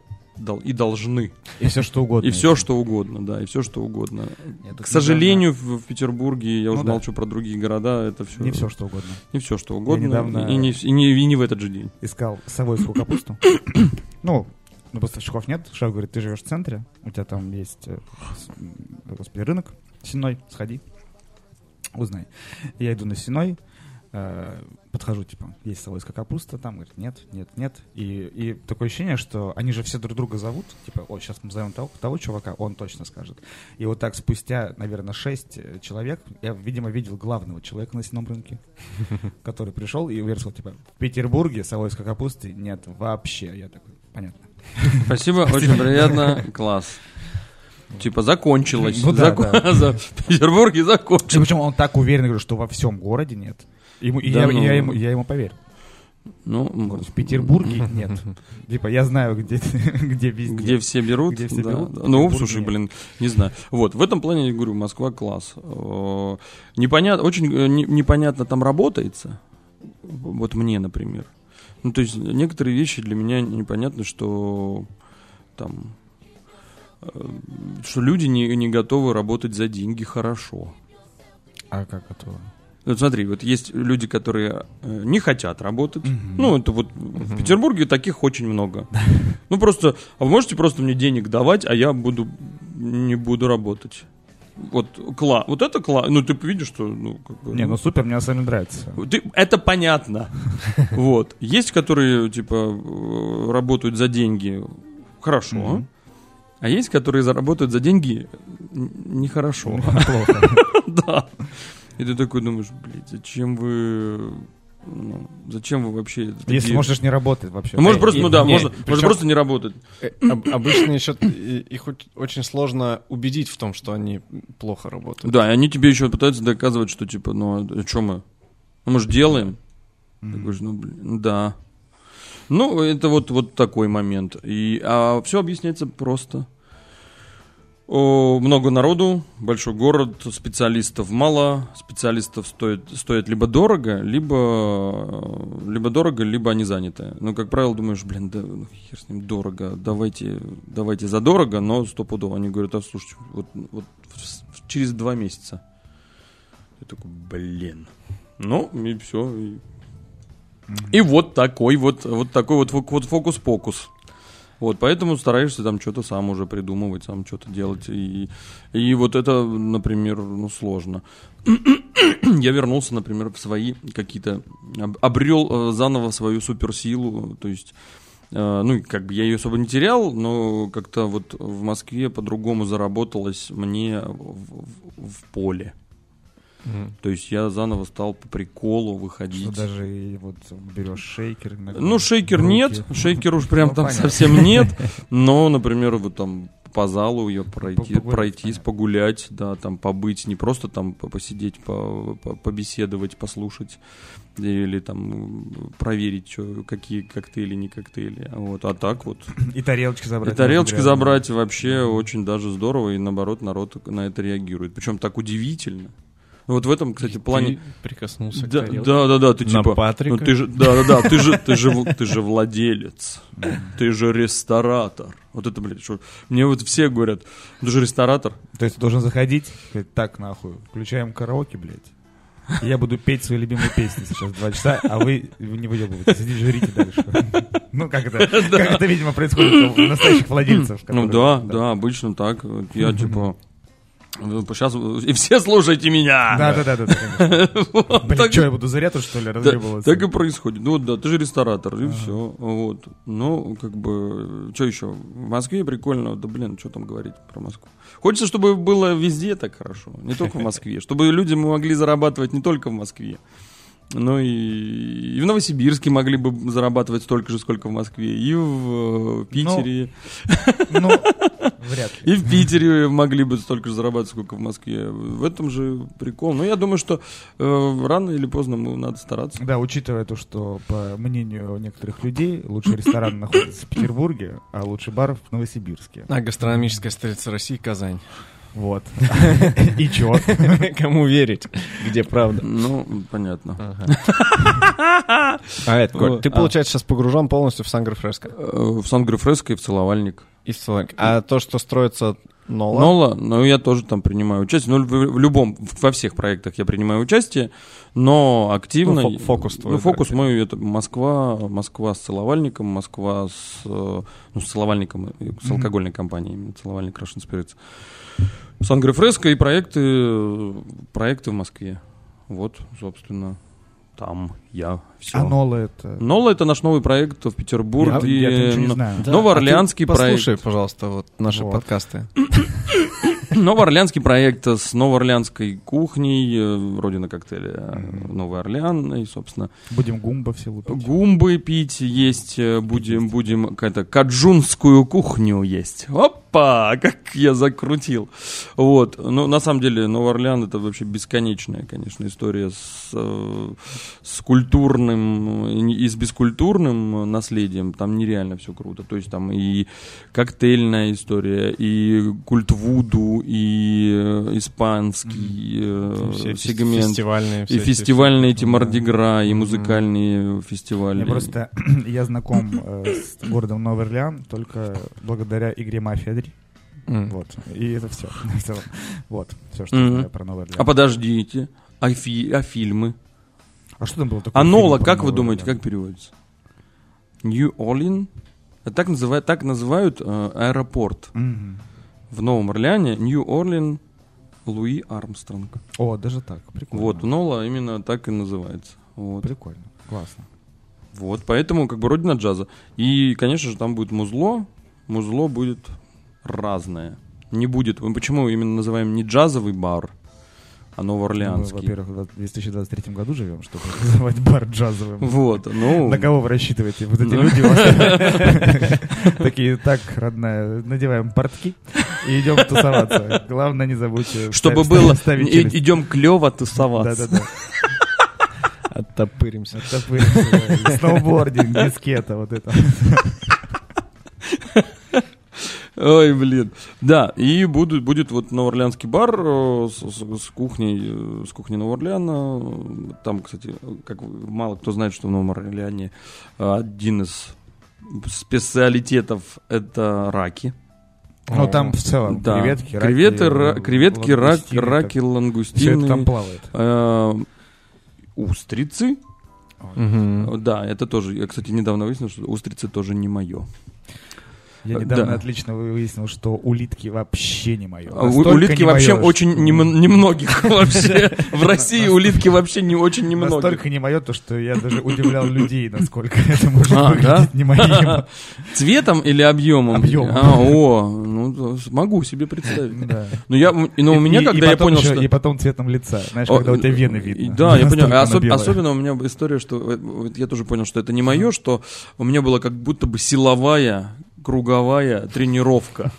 и должны. И все что угодно. И все, что угодно, да, и все, что угодно. К сожалению, в, в Петербурге, я Ну уже да. молчу про другие города, это все... Не все что угодно. Не все, что угодно. недавно- И, не, и, не, и не в этот же день. Искал совойскую капусту. [coughs] Ну, ну, поставщиков нет. Шеф говорит, ты живешь в центре, у тебя там есть э, господи, рынок сеной, сходи, узнай. Я иду на сеной, э, подхожу, типа, есть совойская капуста, там, говорит, нет, нет, нет. И, и такое ощущение, что они же все друг друга зовут, типа, о, сейчас мы зовем того, того чувака, он точно скажет. И вот так спустя, наверное, шесть э, человек, я, видимо, видел главного человека на сеном рынке, [laughs] который пришел и уверил, типа, в Петербурге совойской капусты нет вообще. Я такой, понятно. Спасибо, очень приятно, [laughs] класс. Типа закончилось. Ну да, Зако- да. [laughs] В Петербурге закончилось. Причем он так уверен, говорю, что во всем городе нет. Ему- и Да я, ну. я ему, я ему поверил. Ну, В Петербурге нет. Типа, я знаю, где, [laughs] где везде. Где все берут. Где все да, берут, да. Ну, слушай, нет. блин, не знаю. Вот, в этом плане, я говорю, Москва класс. Э, Непонятно, очень э, не- непонятно там работается. Вот мне, например. Ну, то есть, некоторые вещи для меня непонятны, что там э, что люди не, не готовы работать за деньги хорошо. А как это? Вот смотри, вот есть люди, которые э, не хотят работать. Ну, это вот в Петербурге таких очень много. [laughs] Ну, просто, а вы можете просто мне денег давать, а я буду не буду работать. Вот кла, вот это кла, ну ты видишь, что, ну как бы. Не, ну супер, мне на самом деле нравится. Ты, это понятно. [laughs] Вот. Есть, которые, типа, э, работают за деньги. Хорошо. А есть, которые заработают за деньги нехорошо. Плохо. [laughs] Да. И ты такой думаешь, блядь, зачем вы... ну, зачем вы вообще... это Если такие- можешь не работать вообще. Ну, может, просто, ну да, Не, можно, причем- может просто не работать. Э, об- Обычно еще и- их оч- очень сложно убедить в том, что они плохо работают. Да, и они тебе еще пытаются доказывать, что типа, ну, а что мы? Ну, мы же делаем. Ты говоришь, ну, блин, да. Ну, это вот, вот такой момент. И, а все объясняется просто. О, много народу, большой город, специалистов мало, специалистов стоит, стоят либо дорого, либо, либо дорого, либо они заняты. Ну, как правило, думаешь, блин, да ну, хер с ним дорого, давайте, давайте за дорого, но стопудово. Они говорят, а слушайте, вот, вот через два месяца. Я такой, блин. Ну, и все. И, и вот такой вот, вот такой вот, вот фокус-покус. Вот, поэтому стараешься там что-то сам уже придумывать, сам что-то делать. И, и вот это, например, ну, сложно. [clears throat] Я вернулся, например, в свои какие-то... об- Обрел э, заново свою суперсилу. То есть, э, ну, как бы я ее особо не терял, но как-то вот в Москве по-другому заработалось мне в, в- в поле. Мгм. То есть я заново стал по приколу Что выходить. даже и вот берешь шейкер. Ну, шейкер руки. нет, шейкер уж прям Ну, там понятно. совсем нет. [laughs] Но, например, вот там по залу ее пройти, Погулять, пройтись, понятно. погулять, да, там побыть, не просто там по- посидеть, по- по- побеседовать, послушать или там проверить, чё, какие коктейли, не коктейли. Вот, а так вот. И тарелочки забрать. И тарелочки забрать вообще очень даже здорово, и наоборот народ на это реагирует. Причем так удивительно. Вот в этом, кстати, плане... Ты прикоснулся Да, к тарелке. да, да, да, ты На типа, Патрика? ну ты же, да, да, да, ты же, ты же, [laughs] ты же владелец, ты же ресторатор. Вот это, блядь, что, мне вот все говорят, ты же ресторатор. То есть ты должен заходить, сказать, так нахуй, включаем караоке, блядь. Я буду петь свои любимые песни сейчас два часа, а вы не выебываете, сидите, жрите дальше. Ну, как это, [laughs] как это, видимо, происходит у настоящих владельцев. Ну да, да, обычно так. Я типа, сейчас, и все слушайте меня. Да, да, да, да, да, конечно. [laughs] Вот Блин, так- что, я буду заряд, что ли, Да, разъебываться? так и происходит. Ну да, ты же ресторатор, и все. Вот. Ну, как бы, что еще? В Москве прикольно, да блин, что там говорить про Москву. Хочется, чтобы было везде так хорошо, не только в [laughs] Москве. Чтобы люди могли зарабатывать не только в Москве. Но и, и в Новосибирске могли бы зарабатывать столько же, сколько в Москве, и в э, Питере, Ну, вряд ли. [laughs] и в Питере могли бы столько же зарабатывать, сколько в Москве. В этом же прикол. Но я думаю, что э, рано или поздно мы надо стараться. Да, учитывая то, что, по мнению некоторых людей, лучший ресторан находится в Петербурге, а лучший бар в Новосибирске. А, гастрономическая столица России Казань. Вот. [laughs] И чё? [laughs] Кому верить? Где правда? Ну, понятно. [laughs] А это, ты, А. получается, сейчас погружен полностью в Сангро-Фреско. Э, В Сан-Грефреско и в Целовальник. И в Солонке. А то, что строится Нола, Нола, ну я тоже там принимаю участие. Ну, в, в любом, в- во всех проектах я принимаю участие, но активно. Ну, фо- фокус твой, Ну, фокус мой это Москва, Москва с целовальником, Москва с, э, ну, с целовальником, с алкогольной компанией, целовальник Russian Spirits. Сан-Грефреско и проекты, проекты в Москве. Вот, собственно, там я все. А Нола это... Нола это наш новый проект в Я, Петербурге. я ничего не знаю. Да. Новоорлеанский А ты проект. Послушай, пожалуйста, вот наши Вот. подкасты. [coughs] Новоорлеанский проект с новоорлеанской кухней, э, родина коктейля э, Новый Орлеан, и, собственно, Будем гумба все лупить. гумбы пить есть, э, будем, будем, какая-то каджунскую кухню есть. Опа, как я закрутил. Вот, ну, на самом деле, Новый Орлеан это вообще бесконечная, конечно, история с, э, с культурным и с бескультурным наследием. Там нереально все круто. То есть там и коктейльная история, и культ Вуду, и э, испанский э, Все сегмент. фестивальные. И эти- фестивальные эти Да. Мардигра, и музыкальные фестивали. Мне просто [clears throat] я знаком с городом Новый Орлеан только благодаря игре Мафия 3. М. Вот. И это все. [laughs] Вот. Все, что знаю про Орлеан. А подождите, а фи- а фильмы? А что там было такое? А Нола, как вы думаете, как переводится? Нью-Орлин? Так называют, так называют э, аэропорт Мгм. в Новом Орлеане. Нью-Орлин Луи Армстронг. О, даже так, прикольно. Вот, Нола именно так и называется. Вот. Прикольно, классно. Вот, поэтому как бы родина джаза. И, конечно же, там будет музло. Музло будет разное. Не будет. Мы почему именно называем не джазовый бар, а новоорлеанский? во-первых, в 2023 году живем, чтобы [laughs] называть бар джазовым. Вот, ну... На кого вы рассчитываете? Вот эти Ну. люди у вас [laughs] такие, так, родная, надеваем портки и идем тусоваться. Главное, не забудьте Чтобы было... Идем клево тусоваться. Да-да-да. Оттопыримся. Оттопыримся, да. Сноубординг, дискета, вот это. Ой, блин. Да, и будет, будет вот новоорлеанский бар э, с, с- с кухней, э, с кухней Нового Орлеана. Там, кстати, как мало кто знает, что в Новом Орлеане один из специалитетов это раки. Ну, там в целом Да. креветки, раки, креветы, ра- креветки, рак, лангустины, раки, Все это лангустины, там плавает. э, устрицы. Мгм. Да, это тоже. Я, кстати, недавно выяснил, что устрицы тоже не мое. Я недавно Да. отлично выяснил, что улитки вообще не мое. А у- улитки вообще очень нем- немногих [laughs] вообще. В России улитки вообще не очень немногих. Настолько не мое, то что я даже удивлял людей, насколько [laughs] это может А, выглядеть не моим. [laughs] Цветом или объемом? Объемом. А, о, ну могу себе представить. Но я, но у меня, когда я понял, что И потом цветом лица. Знаешь, когда у тебя вены и- видно. Да, я понял. Особенно у меня история, что э, я тоже понял, что это не мое, что у меня была как будто бы силовая круговая тренировка.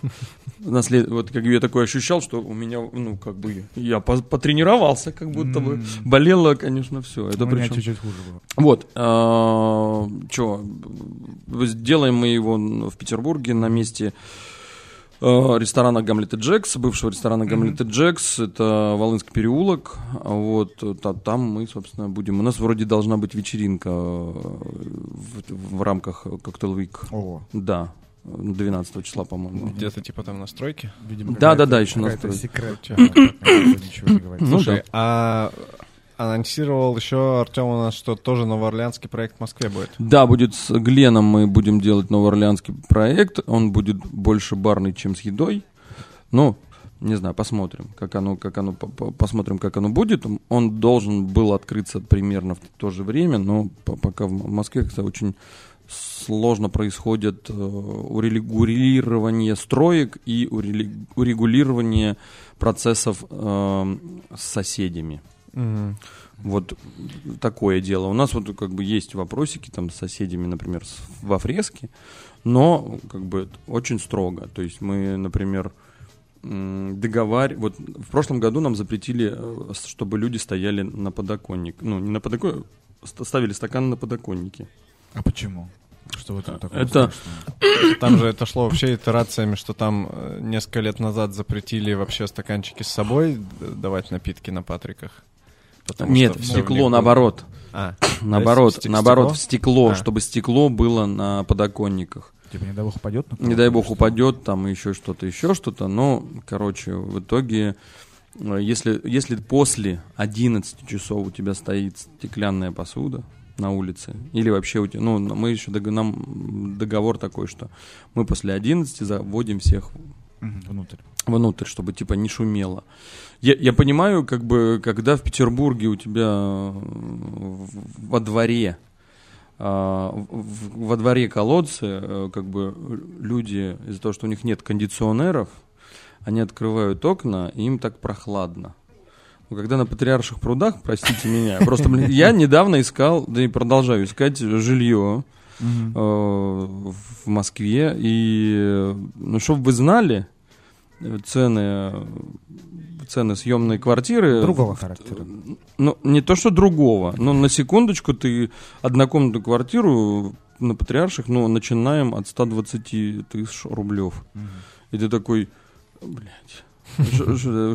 Наслед... Вот как я такое ощущал, что у меня, ну, как бы, я по- потренировался, как будто бы. Болело, конечно, все. Это У меня причем... чуть-чуть хуже было. Вот, что, сделаем мы его в Петербурге на месте э, ресторана Гамлет и Джекс, бывшего ресторана Гамлет и Джекс, это Волынский переулок, а вот та- там мы, собственно, будем. У нас вроде должна быть вечеринка э, в, в рамках Cocktail Week, Ого. да, 12 числа, по-моему. Где-то типа там настройки. Видимо, Да, да, да, еще настройки. секрет. Ничего не говорит. Ну Слушай, да. а анонсировал еще Артем у нас, что тоже новоорлеанский проект в Москве будет. Да, будет с Гленом мы будем делать новоорлеанский проект. Он будет больше барный, чем с едой. Ну, не знаю, посмотрим, как оно, как оно, по- по- посмотрим, как оно будет. Он должен был открыться примерно в то же время, но по- пока в Москве, кстати, очень сложно происходит э, урегулирование строек и урегулирование процессов э, с соседями. Вот такое дело. У нас вот как бы есть вопросики там с соседями, например, во фреске, но как бы очень строго. То есть мы, например, договариваем... Вот в прошлом году нам запретили, э, чтобы люди стояли на подоконник. Ну, не на подоконник, ставили стакан на подоконнике. А почему? Что в этом такого Это-? [clears throat] Там же это шло вообще итерациями, что там э, несколько лет назад запретили вообще стаканчики с собой давать напитки на Патриках. Потому Нет, что в стекло, было- наоборот. А, [clears throat] Наоборот, в наоборот, в стекло? А. чтобы стекло было на подоконниках. Типа, не дай бог упадет? Не дай бог что упадет, там еще что-то, еще что-то. Но, короче, в итоге, э, если, если после 11 часов у тебя стоит стеклянная посуда на улице, или вообще у тебя, ну, мы еще дог- нам договор такой, что мы после 11 заводим всех Внутрь. внутрь, чтобы типа не шумело. Я, я понимаю, как бы, когда в Петербурге у тебя во дворе а, во дворе колодцы, э, как бы люди из-за того, что у них нет кондиционеров, они открывают окна, и им так прохладно. Но когда на Патриарших прудах, простите меня, просто блин, я недавно искал, да и продолжаю искать жилье э, в Москве. И, ну, чтобы вы знали, цены, цены съемной квартиры... Другого характера. Ну, не то, что другого, но на секундочку ты однокомнатную квартиру на Патриарших, ну, начинаем от 120 тысяч рублев. И ты такой, блядь,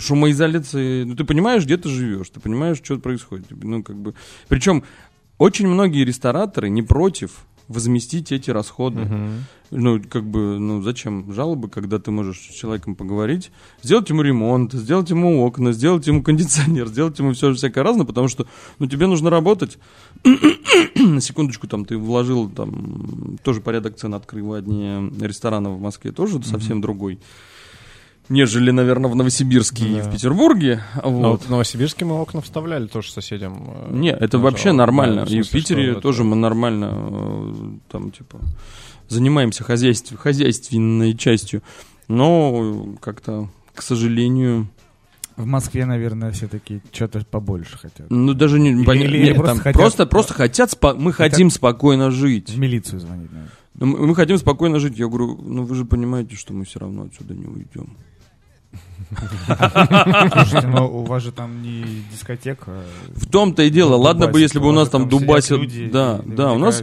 шумоизоляции, ну, ты понимаешь, где ты живешь, ты понимаешь, что происходит. Ну, как бы, причем очень многие рестораторы не против возместить эти расходы. Ну, как бы, ну, зачем жалобы, когда ты можешь с человеком поговорить, сделать ему ремонт, сделать ему окна, сделать ему кондиционер, сделать ему все всякое разное, потому что, ну, тебе нужно работать. На секундочку, там, ты вложил, там, тоже порядок цен открывания ресторанов в Москве тоже совсем другой, нежели, наверное, в Новосибирске и Да. в Петербурге. Ну, Вот. вот в Новосибирске мы окна вставляли тоже соседям. э, Не, это тоже, вообще да, нормально. в И в Питере это- тоже мы нормально э, там, типа, занимаемся хозяйств, хозяйственной частью. Но как-то, к сожалению, В Москве, наверное, все такие что-то побольше хотят. ну даже не, Или- поня- или не, просто там хотят- просто, просто хотят, спо- мы Хотят- хотим спокойно жить. В милицию звонить, наверное. Ну, Мы, мы хотим спокойно жить. Я говорю, ну вы же понимаете, что мы все равно отсюда не уйдем. Слушайте, но у вас же там не дискотека. В том-то и дело. Ладно бы, если бы у вас нас там люди, Да, да, у нас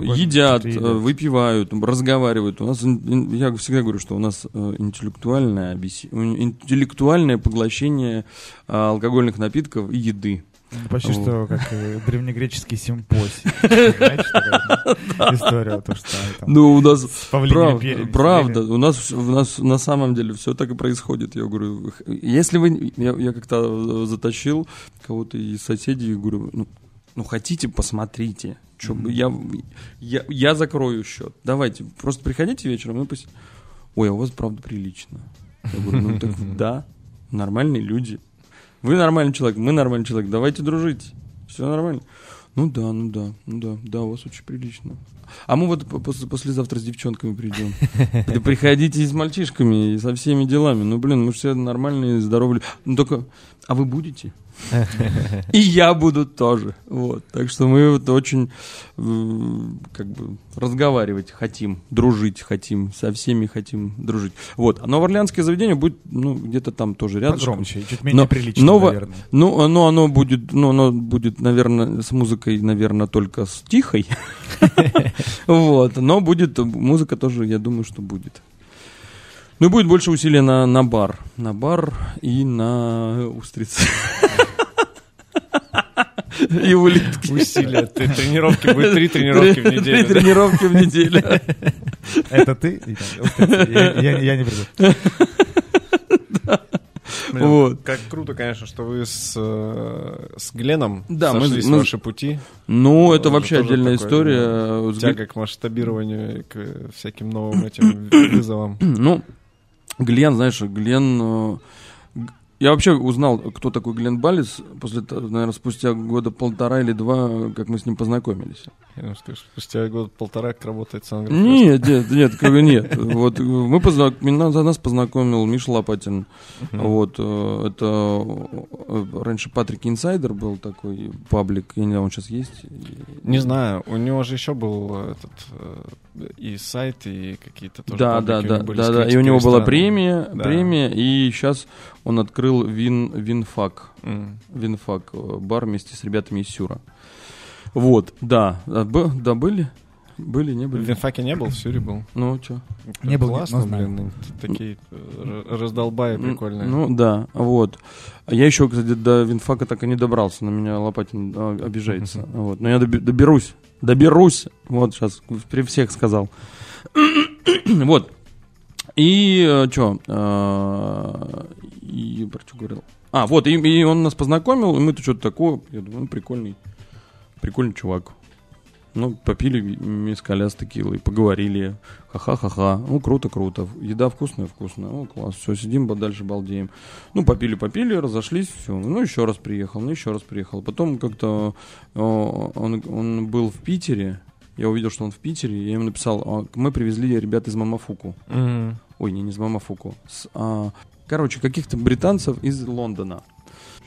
едят, э, едят. выпивают, разговаривают. У нас, я всегда говорю, что у нас э, интеллектуальное, интеллектуальное поглощение э, алкогольных напитков и еды. Почти Вот. что как э, [laughs] древнегреческий симпосий. [laughs] История, то, что они там Ну, у нас Правда, правда. У нас, у нас на самом деле все так и происходит. Я говорю, если вы... Я, как-то э, затащил кого-то из соседей и говорю, ну, ну хотите, посмотрите. Чё бы я, я, я закрою счет. Давайте, просто приходите вечером. Ну, пусть... Ой, а у вас правда прилично. Я говорю, ну так [laughs] да, нормальные люди. Вы нормальный человек, мы нормальный человек. Давайте дружить. Все нормально. Ну да, ну да, ну да, да, у вас очень прилично. А мы вот по- после, послезавтра с девчонками придем. Да приходите и с мальчишками, и со всеми делами. Ну, блин, мы же все нормальные, здоровые. Ну, только, а вы будете? [laughs] И я буду тоже. Вот. Так что мы вот очень э, как бы разговаривать хотим, дружить хотим, со всеми хотим дружить. Вот. А новоорлеанское заведение будет, ну, где-то там тоже рядом. Погромче, чуть менее прилично, ново- наверное. Ну, оно, оно будет, ну, оно будет, наверное, с музыкой, наверное, только с тихой. [laughs] [laughs] Вот, но будет, музыка тоже, я думаю, что будет. Ну, и будет больше усилия на, на бар. На бар и на устрицы. [laughs] И улитки. Усилия. Ты- Тренировки будет три тренировки в Три неделю. да? тренировки в неделю. Это ты? Я [laughs] я- я не приду. Блин, Вот. Как круто, конечно, что вы с, э, с Гленом Да, мы- сошлись мы- ваши пути. Ну, это Тоже вообще такой, отдельная да, история. С Тяга к масштабированию, и к всяким новым [clears throat] этим вызовам. Ну, Глен, знаешь, Глен... Я вообще узнал, кто такой Глен Баллис, после, наверное, спустя года полтора или два, как мы с ним познакомились. Я думаю, что спустя год полтора как работает Сангров. Нет, нет, нет, как бы нет. Вот мы позна- меня за нас познакомил Миша Лопатин. Вот э, это э, раньше Патрик Инсайдер был такой паблик, я не знаю, он сейчас есть. Не знаю, у него же еще был этот э, и сайт, и какие-то тоже Да, да, да, были да, да. И у него была премия, Да. премия, и сейчас он открыл Вин Винфак. М. Винфак, э, бар вместе с ребятами из Сюра. Вот, да. А, б- да, были? Были, не В были? Винфаке не был, в Сюре был. Ну, что? Не был, Классно, но знаю. блин, т- такие э, раздолбаи прикольные. Ну, да, вот. А Я еще, кстати, до Винфака так и не добрался. На меня Лопатин а, обижается. [laughs] Вот. Но я доберусь. Доберусь. Вот, сейчас при всех сказал. [clears throat] вот. И что? и про что говорил? А, вот, и, и он нас познакомил, и мы-то что-то такое. Я думаю, ну, прикольный. Прикольный чувак. Ну, попили мискаля с текилой, поговорили. Ха-ха-ха-ха. Ну, круто-круто. Еда вкусная, вкусная. Ну, класс. Все, сидим, дальше балдеем. Ну, попили-попили, разошлись, все. Ну, еще раз приехал, ну, еще раз приехал. Потом как-то он, он был в Питере. Я увидел, что он в Питере. Я ему написал, «А, мы привезли ребят из Мамафуку. Мгм. Ой, не, не из Мамафуку. С, а, короче, каких-то британцев из Лондона.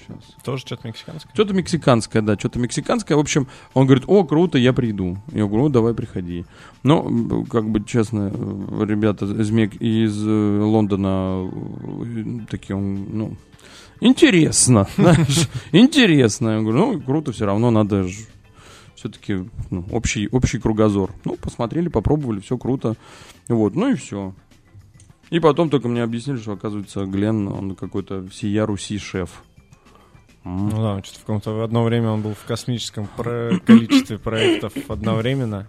Сейчас. Тоже что-то мексиканское? Что-то мексиканское, да, что-то мексиканское. В общем, он говорит, о, круто, я приду. Я говорю, ну, давай приходи. Но, м, как бы, честно, ребята из, Мек- из э, Лондона э, такие, ну, интересно, [laughs] знаешь, интересно. Я говорю, ну, круто, все равно надо же все-таки ну, общий, общий кругозор. Ну, посмотрели, попробовали, все круто. Вот, ну и все. И потом только мне объяснили, что, оказывается, Глен, он какой-то всея Руси шеф. Ну да, что-то в каком-то одно время он был в космическом про- [coughs] количестве проектов одновременно.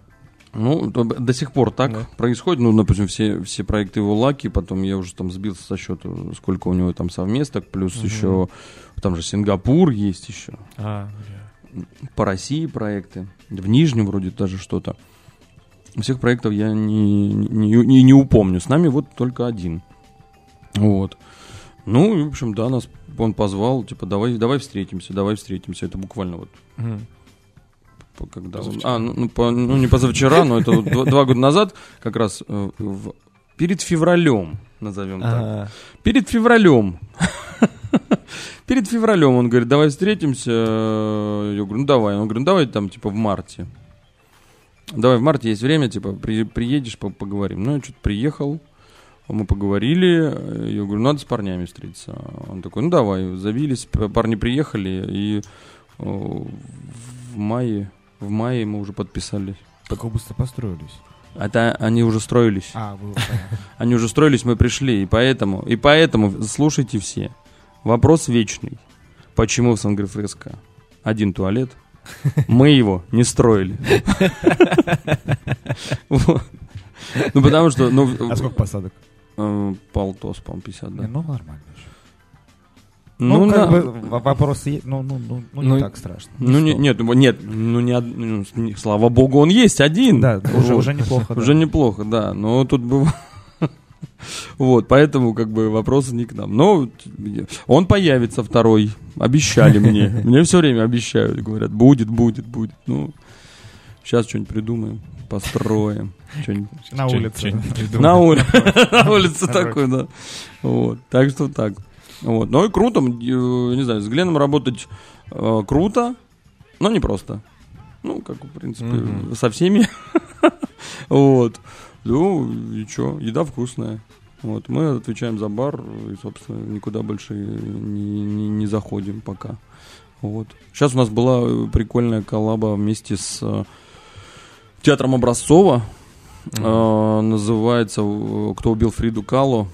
Ну, до сих пор так да. происходит. Ну, допустим, все, все проекты его Лаки, потом я уже там сбился со счета, сколько у него там совместок, плюс угу. еще там же Сингапур есть еще. А, По России проекты. В Нижнем вроде даже что-то. Всех проектов я не, не, не, не упомню. С нами вот только один. Вот. Ну, в общем, да, нас он позвал, типа, давай, давай встретимся, давай встретимся. Это буквально вот. Угу когда он, а, ну, ну, по, ну не позавчера, но это два, года назад, как раз э, перед февралем, назовем так. Перед февралем. перед февралем он говорит, давай встретимся. Я говорю, ну давай. Он говорит, ну давай там типа в марте. Давай в марте есть время, типа при, приедешь, по поговорим. Ну я что-то приехал. Мы поговорили, я говорю, надо с парнями встретиться. Он такой, ну давай, забились, парни приехали, и в мае в мае мы уже подписались. Так вы быстро построились. Это они уже строились. А, вы [laughs] Они уже строились, мы пришли. И поэтому, и поэтому, слушайте все. Вопрос вечный. Почему в Сан-Грифреско один туалет? Мы его не строили. [laughs] [laughs] Ну, потому что... Ну, а сколько посадок? Э, полтос, по-моему, 50, да. Ну, нормально. Ну, ну как да. бы вопрос есть, ну, ну, ну, ну, ну не так страшно. Не ну, не, нет, нет, ну, не, ну, не, слава богу, он есть один. Да, уже, уже неплохо. Уже да. неплохо, да, но тут было... [laughs] Вот, поэтому как бы вопрос не к нам. Но он появится второй, обещали мне. Мне все время обещают, говорят, будет, будет, будет. Ну, сейчас что-нибудь придумаем, построим. На улице. На улице такой, да. Вот, так что так. Вот. Ну и круто, э, не знаю, с Гленом работать э, круто, но не просто. Ну, как, в принципе, со всеми. [laughs] вот. Ну, и что, еда вкусная. Вот, мы отвечаем за бар и, собственно, никуда больше не, не, не заходим пока. Вот. Сейчас у нас была прикольная коллаба вместе с э, театром Образцова. Mm-hmm. Э, называется «Кто убил Фриду Кало».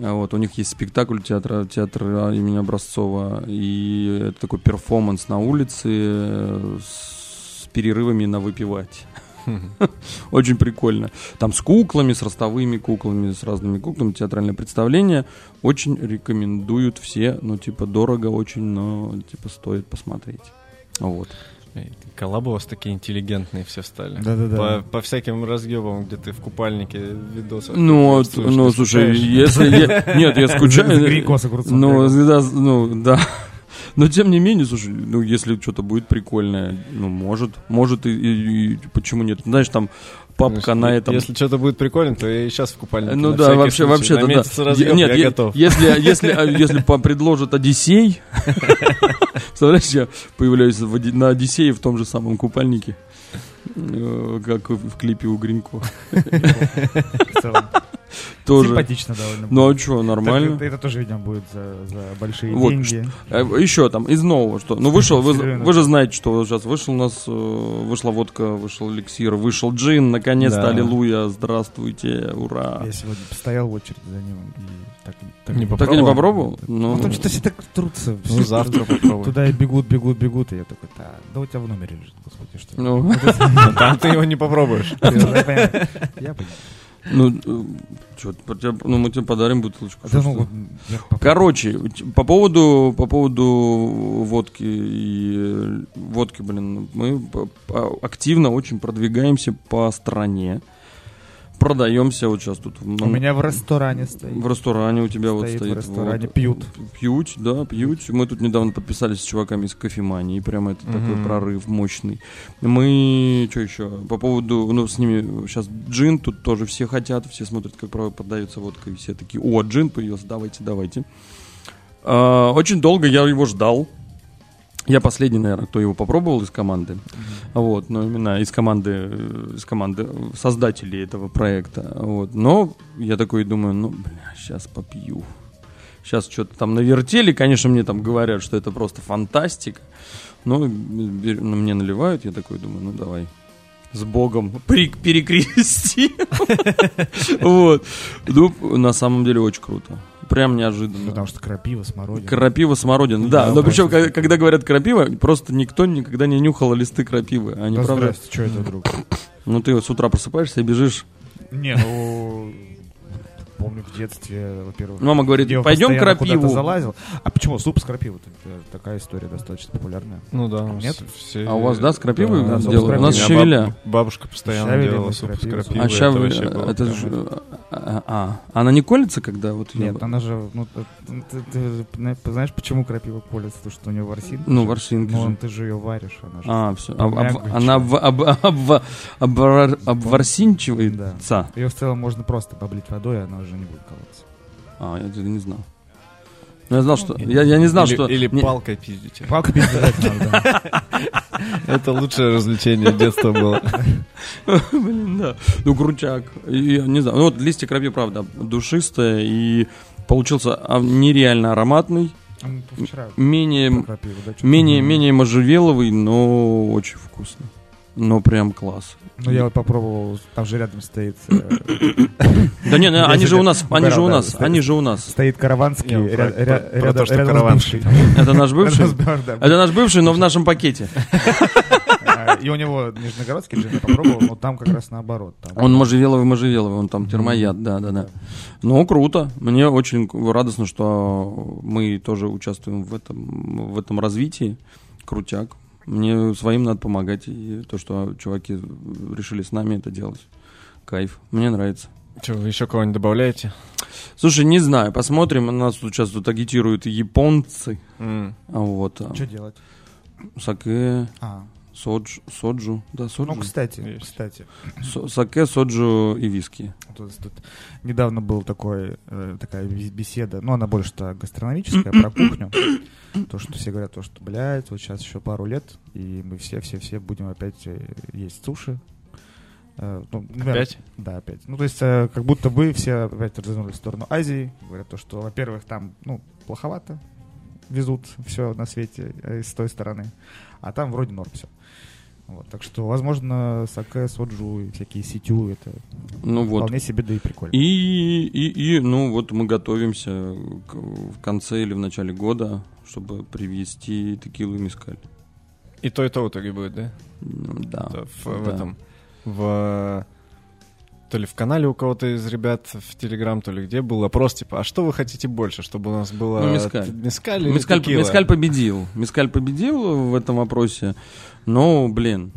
А вот, у них есть спектакль театра, театра имени Образцова, и это такой перформанс на улице э, с перерывами на выпивать. [laughs] Очень прикольно. Там с куклами, с ростовыми куклами, с разными куклами, театральное представление. Очень рекомендуют все, ну, типа, дорого очень, но, типа, стоит посмотреть. Вот. Коллабы у вас такие интеллигентные все стали. Да-да-да. По, по всяким разъебам, где ты в купальнике видосах. Ну, ну слушай, если... Я, [laughs] нет, я скучаю... Ну, да, ну, да. Но тем не менее, слушай, ну если что-то будет прикольное, ну может, может и, и, и почему нет? Знаешь, там папка на этом. Если что-то будет прикольно, то я и сейчас в купальнике. Ну да, вообще, вообще, да, да. Разъем, Нет, я готов. Если, если, а, если предложат Одиссей, [laughs] представляешь, я появляюсь на Одиссее в том же самом купальнике, э, как в клипе у Гринько. [laughs] Тоже. Симпатично довольно. Ну а что, нормально. Это, это тоже, видимо, будет за, за большие вот, деньги. Э, еще там, из нового, что. Ну, вышел, вы, вы же знаете, что сейчас вышел у нас, э, вышла водка, вышел эликсир, вышел джин, наконец-то, да. аллилуйя, здравствуйте, ура. Я сегодня стоял в очереди за ним и так, не попробовал. Так и не попробовал? Ну, Потому что все так трутся. Ну, завтра попробуй. Туда и бегут, бегут, бегут, и я такой, да, да у тебя в номере лежит, господи, что. Ну, [laughs] [laughs] там ты его не попробуешь. [laughs] Я понимаю. Ну, э, что, ну, мы тебе подарим бутылочку. Да, ну, Короче, по поводу, по поводу водки и водки, блин, мы активно очень продвигаемся по стране продаемся вот сейчас тут. У меня в ресторане стоит. В ресторане у тебя стоит вот стоит. В ресторане вот, пьют. Пьют, да, пьют. Мы тут недавно подписались с чуваками из кофемании, и прямо это mm-hmm. такой прорыв мощный. Мы, что еще, по поводу, ну, с ними сейчас джин, тут тоже все хотят, все смотрят, как продается водка, и все такие, о, джин появился, давайте, давайте. А, очень долго я его ждал, я последний, наверное, кто его попробовал из команды. Mm-hmm. Вот, но именно из команды, из команды создателей этого проекта. Вот. Но я такой думаю, ну, бля, сейчас попью. Сейчас что-то там навертели, конечно, мне там говорят, что это просто фантастика. Но мне наливают, я такой думаю, ну давай, с Богом перекрести. [laughs] Вот. Ну, на самом деле очень круто. Прям неожиданно. Потому что крапива, смородина. Крапива, смородина, да. Да, но причем, когда, когда говорят крапива, просто никто никогда не нюхал листы крапивы. Они, Да правда, здрасте, что это вдруг? ну ты вот с утра просыпаешься и бежишь. Не, ну... Помню в детстве, во-первых... Мама говорит, я пойдем крапиву. залазил. А почему суп с крапивой? Такая история достаточно популярная. Ну да, Нет? все... А у вас, да, с крапивой Да, делают? У нас щавеля. баб- Бабушка постоянно делала суп с крапивой. А было это а, а, она не колется, когда вот её- Нет, она же, ну, ты, ты- ты- ты знаешь, почему крапива колется? Потому что у нее ворсинка. Ну, ворсинки Ну, же. он- ты же ее варишь, она же. А, все. Мягкая она об, об, об, обвар- обворсинчивается. Ее в целом можно просто поблить водой, и она уже не будет колоться. А, я это не знал. Ну, я знал, что... Я, я не знал, или, что... Или палкой пиздите. Палка пиздец надо, да. [laughs] [laughs] Это лучшее развлечение детства было. [laughs] Блин, да. Ну. И, я не знаю. Ну, вот листья крапивы, правда, душистая и получился а, нереально ароматный. Менее, менее, менее можжевеловый, но очень вкусно. Но прям класс. Ну, я вот попробовал, там же рядом стоит... э, [coughs] Да не, Я они же у нас, они же у нас, они же у нас. Стоит караванский рядом. Это наш бывший? Это наш бывший, но в нашем пакете. [laughs] А, И у него нижегородский джин я попробовал, но там как раз наоборот. там- Он можжевеловый, можжевеловый, он там термояд, да, да, да. Ну, круто. Мне очень радостно, что мы тоже участвуем в этом, в этом развитии. Крутяк. Мне своим надо помогать. И то, что чуваки решили с нами это делать. Кайф. Мне нравится. Что, вы еще кого-нибудь добавляете? Слушай, не знаю, посмотрим. Нас тут сейчас тут агитируют японцы. А вот. Что делать? Саке, А, соджу, соджу. Да, соджу. ну, кстати, Есть. кстати. Со- саке, соджу и виски. Тут, тут недавно был такой, э, такая бе- беседа, ну, она больше-то гастрономическая, про кухню. То, что все говорят, то, что, блядь, вот сейчас еще пару лет, и мы все-все-все будем опять э, есть суши. Э, ну, наверное, Опять? Да, опять. Ну, то есть, э, как будто бы все опять развернулись в сторону Азии. Говорят то, что, во-первых, там, ну, плоховато везут все на свете э, с той стороны. А там вроде норм все. Вот, так что, возможно, саке, соджу и всякие ситю, это Ну вот. вполне себе да и прикольно. И, и, и, ну вот мы готовимся к- в конце или в начале года, чтобы привезти текилу и мискаль. И то, и то в итоге будет, да? М, Да. Это в, в да. этом в то ли в канале у кого-то из ребят в Телеграм, то ли где был опрос, типа, а что вы хотите больше, чтобы у нас было Ну, или Мискаль, текила? Мискаль победил. Мискаль победил в этом опросе. Но, блин,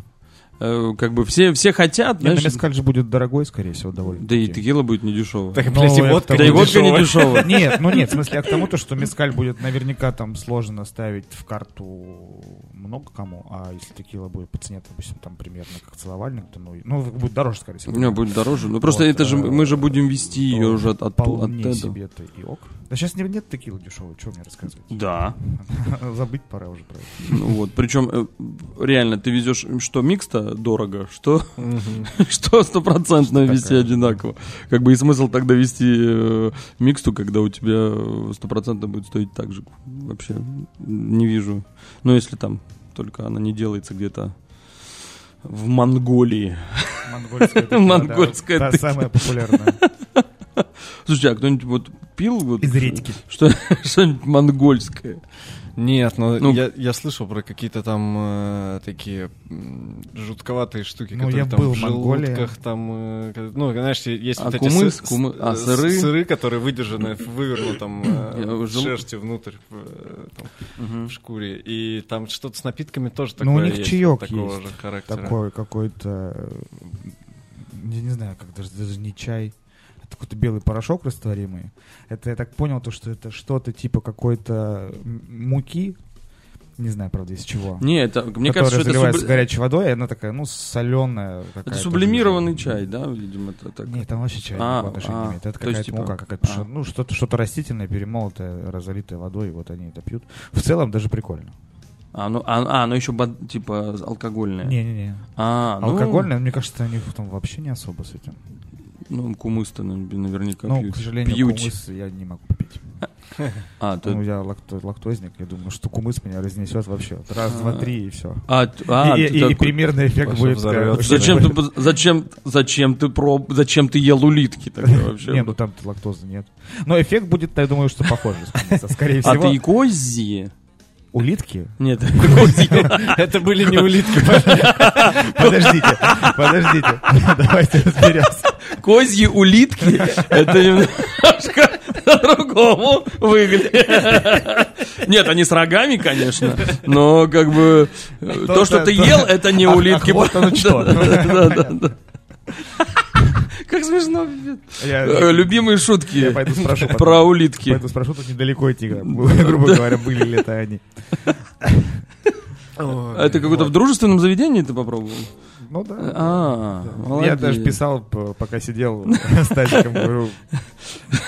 э, как бы все, все хотят, Не, ну, знаешь, мескаль же будет дорогой, скорее всего, довольно. да и текила будет не дешевая. Так, Ну, блядь, и водка Да и водка не дешевая. [laughs] Нет, ну нет, в смысле, я к тому, то, что мескаль будет наверняка там сложно ставить в карту много кому, а если текила будет по цене, допустим, там примерно как целовальник, то ну, ну будет дороже, скорее всего. У меня будет дороже. Ну просто Вот, это же э, мы же будем вести ее уже от, от, от Вполне этого. себе это и ок. Да сейчас не, нет текилы дешевой, что мне рассказывать? Да. [laughs] Забыть пора уже про это. Ну вот, причем э, реально ты везешь что микс-то дорого, что [laughs] что стопроцентно вести одинаково. Как бы и смысл тогда вести э, миксту, когда у тебя стопроцентно будет стоить так же. Вообще не вижу. Ну если там только она не делается где-то в Монголии. Монгольская [laughs] Монгольская да, Та самая популярная. Слушай, а кто-нибудь вот пил вот Из редьки. что [laughs] что-нибудь монгольское? Нет, но Ну. я, я слышал про какие-то там э, такие жутковатые штуки, Ну, которые я там был в в желудках, там, э, ну, знаешь, есть А вот эти кумыс, сы- кумы- а, э, сыры? сыры, которые выдержаны в вывернутом э, в жел- шерсти внутрь, в, э, там, в шкуре. И там что-то с напитками тоже Ну, у такое них есть, чаёк такого есть же характера. Такой какой-то, э, я не знаю, как даже, даже не чай. Это какой-то белый порошок растворимый. Это я так понял, то, что это что-то типа какой-то муки, не знаю, правда, из чего. Не, это мне кажется, что это заливается субли- горячей водой, и она такая, ну, соленая. это сублимированный чай, да, видимо, это так. Нет, там вообще чай А, отношения не а, имеет. Это какая-то типа, мука, какая-то, а. ну, что-то, что-то растительное, перемолотое, разолитое водой, и вот они это пьют. В целом даже прикольно. А, ну, а, а, ну еще типа алкогольное. Не-не-не. А, ну, Алкогольное, мне кажется, они там вообще не особо с этим. Ну, кумыс-то нав- наверняка Ну, пьют. к сожалению, Пьют. кумыс я не могу попить. А, Ну, ты... я лакто- лактозник, я думаю, что кумыс меня разнесет вообще. Раз, два, три и все. А, а, и, и- примерный эффект будет... Зачем ты, зачем, зачем ты проб, зачем ты ел улитки тогда вообще? Не, ну там лактозы нет. Но эффект будет, я думаю, что кумыса. Скорее [laughs] а всего, ты и козьи? Улитки? Нет, козьи. [laughs] Это были не улитки. Подождите, подождите. Давайте разберемся. Козьи улитки, это немножко по-другому выглядит. Нет, они с рогами, конечно, но как бы э, то, что ты ел, это не Ах, улитки. ах, вот оно что. Как смешно. Я, Э, Любимые я шутки пойду спрошу. потом. про улитки. Пойду спрошу, тут недалеко идти, грубо говоря, были ли это они. А Это какое-то в дружественном заведении ты попробовал? Ну да. А, Я молодец. даже писал, пока сидел с Тазиком, говорю,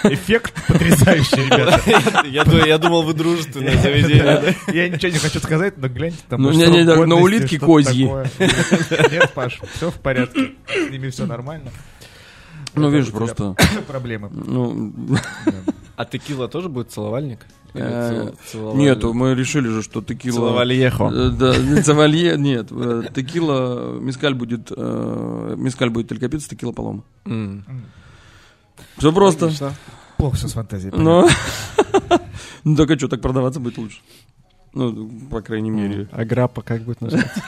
эффект потрясающий, ребята. [laughs] Я ду- Я думал, вы дружественное заведение. Я ничего не хочу сказать, но гляньте, там Ну, не, не, на улитки козьи. Нет, Паш, все в порядке. С ними все нормально. Ну, видишь, просто... [coughs] Проблемы. Ну, А текила тоже будет целовальник? Э, цел- целоваль- нет, мы решили же, что текила... Целовальехо. Э, Да, [laughs] не цавалье, нет. э, Текила, мискаль будет, мискаль будет только пицца, текила полома. Все просто. Плохо все с фантазией. Ну так [laughs] а что, так продаваться будет лучше. Ну, по крайней мере. А граппа как будет называться? [laughs]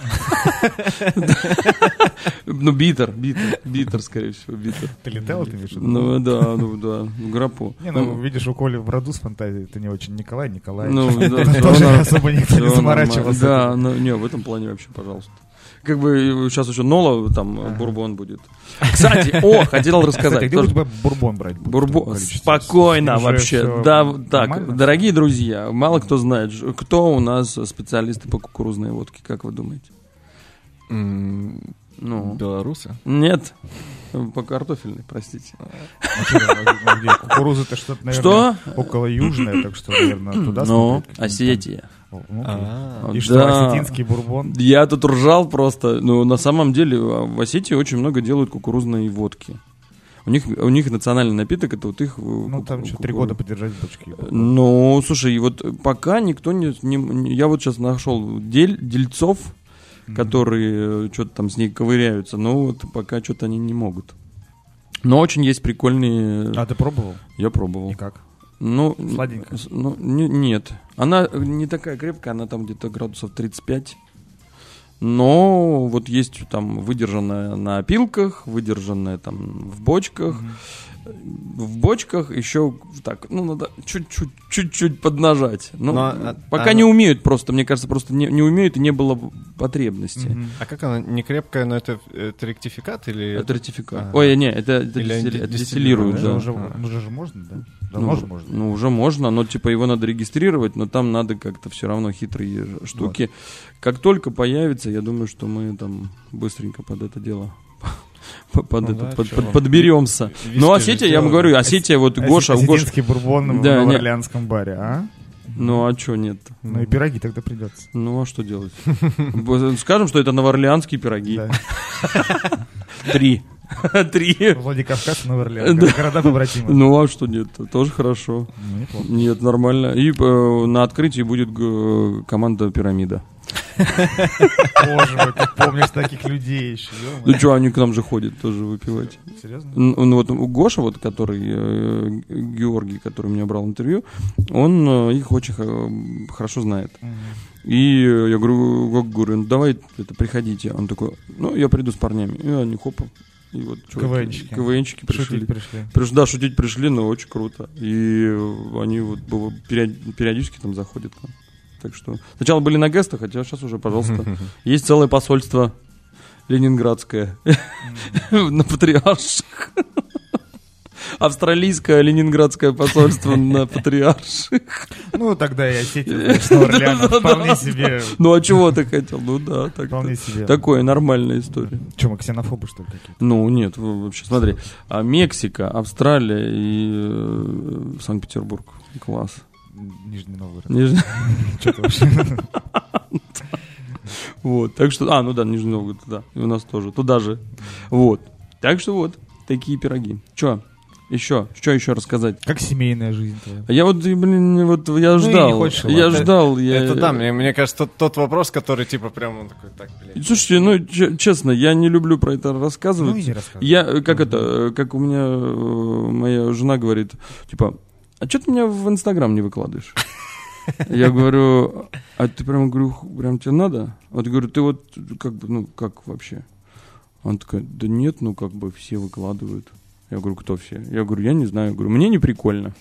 Ну, битер, битер, битер, скорее всего, битер. Ты летал, ты имеешь в виду? Ну, да, ну, да, грапу. Не, ну, видишь, у Коли в роду с фантазией это не очень Николай Николаевич. Ну, [laughs] да, тоже особо никто не заморачивался. Да, ну, не, в этом плане вообще, пожалуйста. Как бы сейчас еще Нола, там, э, бурбон будет. Кстати, о, [laughs] хотел Кстати, рассказать. где у тебя бурбон брать? будут в Бурбо... таком количестве? Спокойно вообще. Да, так, дорогие друзья, мало кто знает, кто у нас специалисты по кукурузной водке, как вы думаете? Ну, Белорусы? нет, по картофельной, простите. А ну, где? Кукуруза-то что-то, наверное, Что? около южная, так что, наверное, туда Ну. Осетия. Ну. А, И что, Да. осетинский бурбон? Я тут ржал просто. Ну, на самом деле, а, в Осетии очень много делают кукурузной водки. У них, у них национальный напиток, это вот их... э, Ну, там что, три года подержать бочки. Ну, слушай, и вот пока никто не... не- я вот сейчас нашел дель, дельцов, которые что-то там с ней ковыряются, но вот пока что-то они не могут. Но очень есть прикольные... А ты пробовал? Я пробовал. И как? Ну, Сладенькая? ну, не- нет. Она не такая крепкая, она там где-то градусов 35. Но вот есть там выдержанная на опилках, выдержанная там в бочках. В бочках еще так, ну, надо чуть-чуть, чуть-чуть поднажать. Ну, Но, а- пока она- не умеют просто, мне кажется, просто не, не умеют и не было потребности. Мгм. А как она? Не крепкая, но это, это ректификат или... Это ратификат. А. Ой, не, это, это дистиллируют, Уже, да. уже, А. ну, уже же можно, да? Ну, Давно же можно. Ну, уже можно, но типа его надо регистрировать, но там надо как-то все равно хитрые штуки. Как только появится, я думаю, что мы там быстренько под это дело [laughs] по- под Ну это, да, под- под- подберемся. Виски Ну, Осетия, я вам говорю, Осетия, вот Гоша, у Гоша. Осетинский бурбон в Да, не- Новоорлеанском баре, а? Ну, а что нет? Ну и пироги тогда придется. Ну, а что делать? Скажем, что это новоорлеанские пироги. [laughs] Три. [laughs] Три. Владикавказ Новоорлеан. Да. Города побратимы. Ну, а что нет? Тоже хорошо. Ну. Нет, нормально. И э, на открытии будет команда «Пирамида». Боже мой, ты помнишь таких людей еще. Ну что, они к нам же ходят тоже выпивать. Серьезно? Ну вот у Гоша, вот, который, э, Георгий, который меня брал интервью, он э, их очень хорошо знает. И я говорю, говорю, ну давай это, приходите. Он такой, ну я приду с парнями. И они хопа. И вот КВНчики. КВНчики пришли. Шутить пришли. Приш- да, шутить пришли, но очень круто. И они вот периодически там заходят к нам. Так что сначала были на гестах, хотя сейчас уже, пожалуйста. [laughs] Есть целое посольство ленинградское [laughs] на Патриарших. Австралийское ленинградское посольство [laughs] на Патриарших. Ну, тогда и Осетия, конечно. Вполне себе. Ну а чего ты хотел? Ну да, так. Вполне себе. Такое нормальная история. Че, мы ксенофобы, что ли? Ну, нет, вообще, смотри, а Мексика, Австралия и э, Санкт-Петербург. Класс. Нижний Новгород. Нижний- [laughs] Что-то вообще. [laughs] Вот, так что, а, ну да, Нижний Новгород, да, и у нас тоже, туда же. Вот, так что вот, такие пироги. Че, Еще, что еще рассказать? Как семейная жизнь твоя? Я вот, блин, вот я Ну, ждал. не хочешь, я ладно. ждал. Я... Это да, мне, мне кажется, тот, тот вопрос, который типа прям он такой, так, блядь. Слушайте, ну, че- честно, я не люблю про это рассказывать. Ну и не рассказывай. Я, э, как это, э, как у меня э, моя жена говорит, типа, а что ты меня в Инстаграм не выкладываешь? Я говорю, а ты прям, говорю, прям тебе надо? Вот я говорю, ты вот, как бы, ну, как вообще? Она такая, да нет, ну, как бы все выкладывают. Я говорю, кто все? Я говорю, я не знаю. Я говорю, мне не прикольно.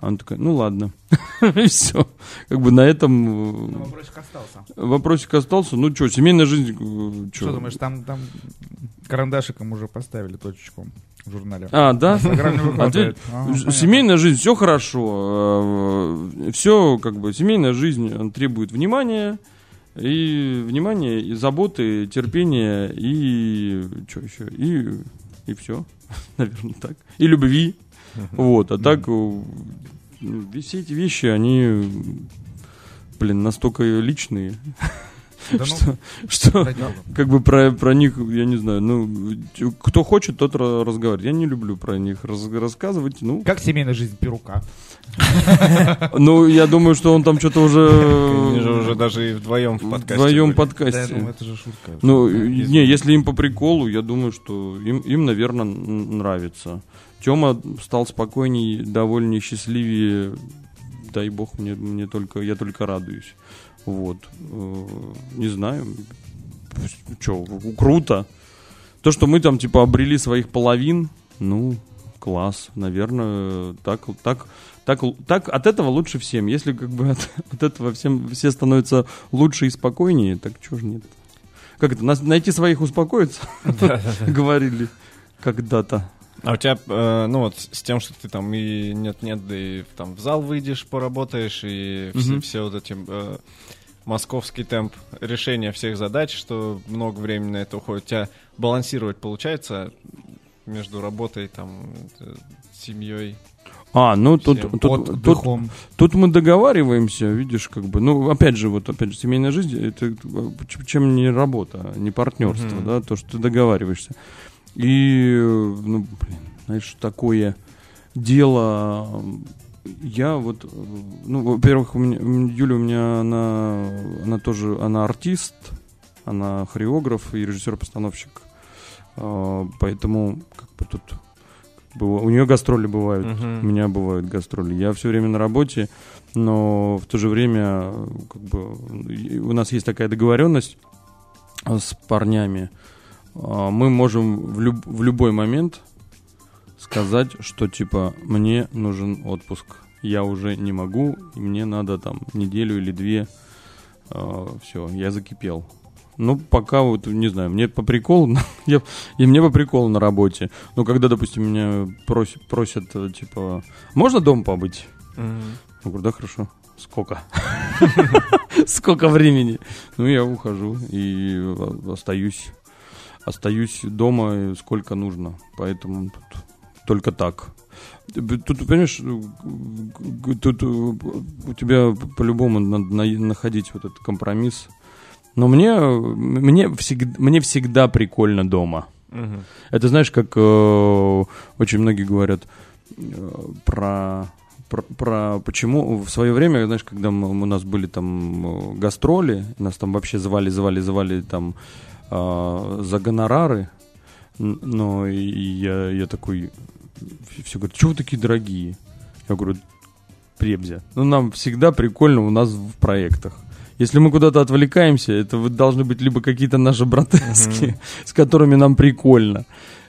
Она такая, ну ладно. [laughs] Все. Как бы на этом э, Вопросик остался. вопросик остался. Ну что, семейная жизнь... э? Что думаешь, там, там карандашиком уже поставили точечку в журнале? А, да? Не [laughs] А. Ага. Семейная жизнь, все хорошо. Все, как бы, семейная жизнь требует внимания. И внимания, и заботы, терпения, и что еще? И, и все. [laughs] Наверное, так. И любви. Вот. А так, э, ну, все эти вещи, они, блин, настолько личные, Да ну, что, как бы про, про них, я не знаю, ну, кто хочет, тот ра- разговаривает. Я не люблю про них раз- рассказывать, ну, Как семейная жизнь Перука? ну, я думаю, что он там что-то Они же уже уже даже и вдвоем в подкасте. вдвоем. Да, подкасте. думаю, это же шутка. Ну, не, если им по приколу, я думаю, что им, им наверное, нравится. Тёма стал спокойней, довольнее, счастливее. Дай бог, мне, мне только, я только радуюсь. Вот. Э, Не знаю. Че, круто. То, что мы там, типа, обрели своих половин, ну, класс. Наверное, так, так, так, так от этого лучше всем. Если как бы от, от этого всем все становятся лучше и спокойнее, так чего ж нет? Как это? Нас, найти своих успокоиться? [laughs] Говорили когда-то. А у тебя, э, ну вот, с тем, что ты там и нет-нет, да и там в зал выйдешь, поработаешь, и все, Мгм. все вот эти э, московский темп решения всех задач, что много времени на это уходит. У тебя балансировать получается между работой, там, э, семьей? А, ну тут, Всем тут, тут, тут мы договариваемся, видишь, как бы, ну, опять же, вот, опять же, семейная жизнь, это э, чем не работа, не партнерство, Мгм. да, то, что ты договариваешься. И, ну, блин, знаешь, такое дело, я вот, ну, во-первых, у меня, Юля у меня, она, она тоже, она артист, она хореограф и режиссер-постановщик, А, поэтому, как бы тут, как бы, у нее гастроли бывают, Мгм. у меня бывают гастроли. Я все время на работе, но в то же время как бы, у нас есть такая договоренность с парнями. А, Мы можем в, люб- в любой момент сказать, что типа мне нужен отпуск. Я уже не могу, и мне надо там неделю или две. все, я закипел. Ну, пока вот, не знаю, мне по приколу, [laughs] я, и мне по приколу на работе. Но когда, допустим, меня просят, просят э, типа, можно дома побыть? Мгм. Я говорю, да, хорошо. Сколько? [laughs] Сколько времени? Ну, я ухожу и э, остаюсь. Остаюсь дома сколько нужно. Поэтому тут только так. Тут, понимаешь, э, тут э, у тебя по-любому надо на- находить вот этот компромисс. Но мне, мне, всегда, мне всегда прикольно дома. Мгм. Это знаешь, как э, очень многие говорят э, про, про, про почему в свое время, знаешь, когда мы, у нас были там э, гастроли, нас там вообще звали, звали, звали там э, за гонорары, но и я, я такой, все говорят, что вы такие дорогие? Я говорю, пребзя. Ну, нам всегда прикольно у нас в проектах. Если мы куда-то отвлекаемся, это должны быть либо какие-то наши братанские, [laughs] с которыми нам прикольно,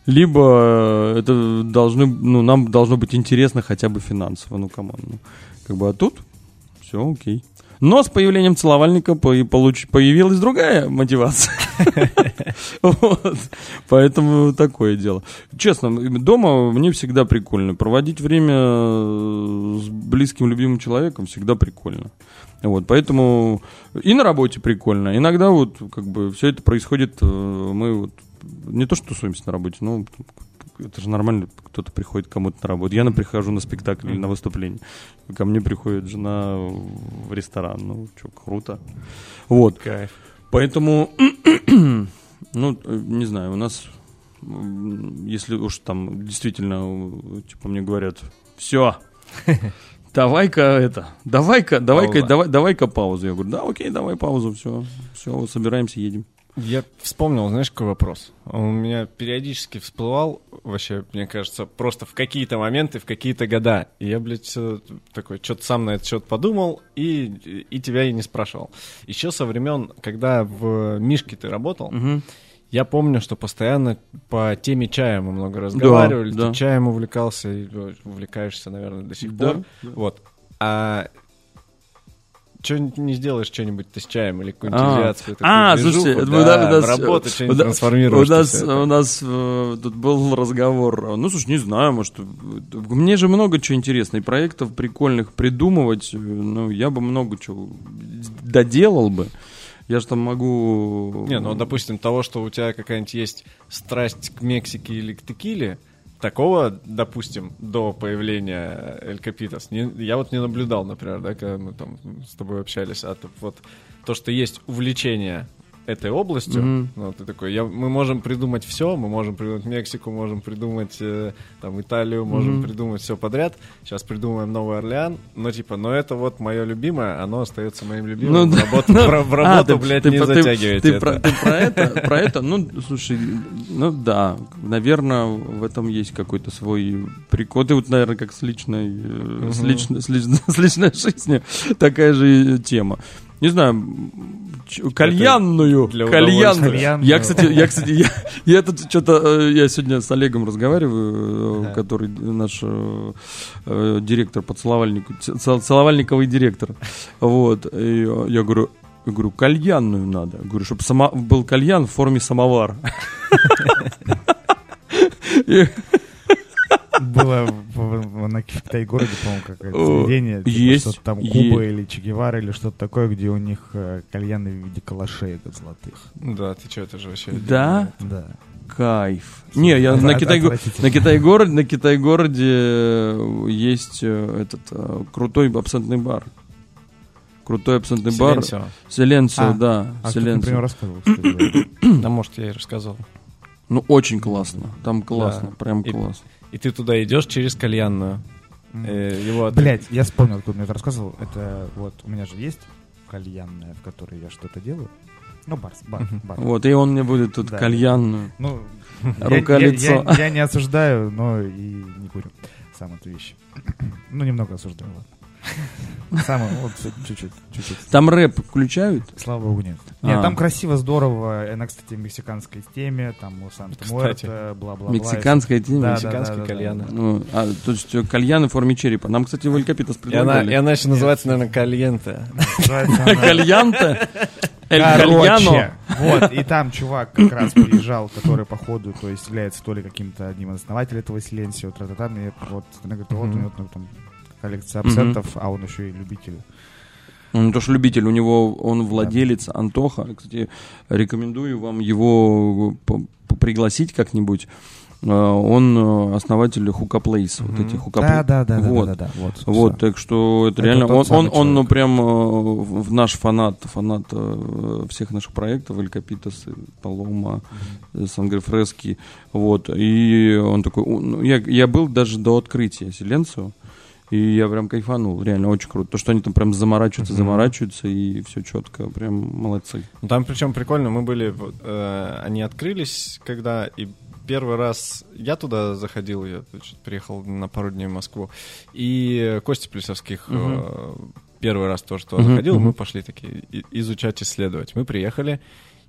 либо э, это должны, ну, нам должно быть интересно хотя бы финансово, ну, команд. Ну, как бы, а тут все окей. Но с появлением целовальника появилась другая мотивация. [laughs] Поэтому такое дело. Честно, дома мне всегда прикольно. Проводить время э, с близким, любимым человеком всегда прикольно. Вот, поэтому и на работе прикольно. Иногда вот как бы все это происходит, э, мы вот не то что тусуемся на работе, но это же нормально, кто-то приходит кому-то на работу. Я на прихожу на спектакль или на выступление. Ко мне приходит жена в ресторан. Ну, что, круто. Вот. Кайф. Поэтому, [clears throat] ну, э, не знаю, у нас если уж там действительно, типа, мне говорят, все, [laughs] давай-ка это, давай-ка, давай-ка, давай, давай-ка паузу. Я говорю, да, окей, давай паузу, все, все, собираемся, едем. Я вспомнил, знаешь, какой вопрос? Он у меня периодически всплывал, вообще, мне кажется, просто в какие-то моменты, в какие-то года. И я, блядь, такой, что-то сам на этот счет подумал, и, и тебя и не спрашивал. Еще со времен, когда в Мишке ты работал, угу. я помню, что постоянно по теме чая мы много разговаривали, да, ты да. чаем увлекался, и увлекаешься, наверное, до сих да, пор. Да. Вот. А что не сделаешь что-нибудь-то с чаем или какую-нибудь а, азиатскую А, слушайте, да, да, у нас, работа, что-нибудь трансформируешь. У нас, у нас э, тут был разговор, ну, слушай, не знаю, может, мне же много чего интересного, проектов прикольных придумывать, ну, я бы много чего доделал бы. Я же там могу... Не, ну, допустим, того, что у тебя какая-нибудь есть страсть к Мексике или к текиле, такого, допустим, до появления Эль Капитас, не, я вот не наблюдал, например, да, когда мы там с тобой общались, а вот то, что есть увлечение этой областью. Mm-hmm. Ну, ты такой, я, мы можем придумать все, мы можем придумать Мексику, можем придумать э, там Италию, можем mm-hmm. придумать все подряд. Сейчас придумаем Новый Орлеан, но типа, но это вот мое любимое, оно остается моим любимым. Ну, в работу, ну, в [laughs] работу а, блядь, ты, не ты, затягивайте ты, ты, Про, ты про это, [laughs] про это, ну, слушай, ну да, наверное, в этом есть какой-то свой прикол. Ты вот, наверное, как с личной, mm-hmm. с, личной, с, личной, [laughs] с личной жизнью такая же тема не знаю, кальянную, кальянную. Я, кстати, я, кстати, я, я тут что-то, э, я сегодня с Олегом разговариваю, да. который наш э, э директор по целовальнику, целовальниковый директор, вот, и я говорю, я говорю, кальянную надо. Я говорю, чтобы само, был кальян в форме самовара. [laughs] Было на Китай-городе, по-моему, какое-то заведение. Типа есть. Что-то там Куба или Че или что-то такое, где у них э, кальяны в виде калашей золотых. Да, ты что, это же вообще... Да? Да. Кайф. Не, я на Китай, на Китай городе, на Китай городе э, есть э, этот крутой абсентный бар. Крутой абсентный бар. Селенсио, а, да. А например, рассказывал, [clears throat] Да, может, я и рассказывал. Ну, очень классно. Там классно, прям классно. И ты туда идешь через кальянную. Э, его Блять, я вспомнил, откуда мне это рассказывал. Это вот у меня же есть кальянная, в которой я что-то делаю. Ну, бар, бар, бар. Вот, и он мне будет тут да. кальянную. Ну, рука-лицо. [laughs] Я, я, я, я не осуждаю, но и не курю. Сам эту вещь. [clears throat] ну, немного осуждаю, ладно. [laughs] Самое, вот чуть-чуть, чуть-чуть. Там рэп включают? Слава богу, нет. Нет, а. там красиво, здорово. Она, кстати, в мексиканской теме, там у санта Муэрта, бла-бла-бла. Мексиканская тема? Да, Мексиканская да, да, кальяна. Ну, а, то есть э, кальян в форме черепа. Нам, кстати, в Эль Капитас предлагали. И она, еще называется, наверное, кальента. Кальянта? [laughs] Эль Короче, вот, и там чувак как раз приезжал, который, походу, то есть является то ли каким-то одним из основателей этого Силенсио, тра-та-та, и вот, она говорит, вот у него там коллекция абсентов, mm-hmm. а он еще и любитель. Он не то, что любитель, у него он владелец да. Антоха. Кстати, рекомендую вам его пригласить как-нибудь. А, он э, основатель Хука Плейс, mm-hmm. вот эти Хука да, да, да, вот. да, да, да, вот, вот так что это, это реально, он, он, он, ну, прям э, в наш фанат, фанат э, всех наших проектов, Эль Капитас, Палома, mm-hmm. Сангре Фрески, вот, и он такой, ну, я, я был даже до открытия Силенцио, и я прям кайфанул, реально очень круто. То, что они там прям заморачиваются, mm-hmm. заморачиваются, и все четко, прям молодцы. Ну, там причем прикольно, мы были, э, они открылись, когда и первый раз я туда заходил, я приехал на пару дней в Москву, и Костя Плесовских uh-huh. э, первый раз тоже туда uh-huh. заходил, uh-huh. мы пошли такие изучать, исследовать. Мы приехали,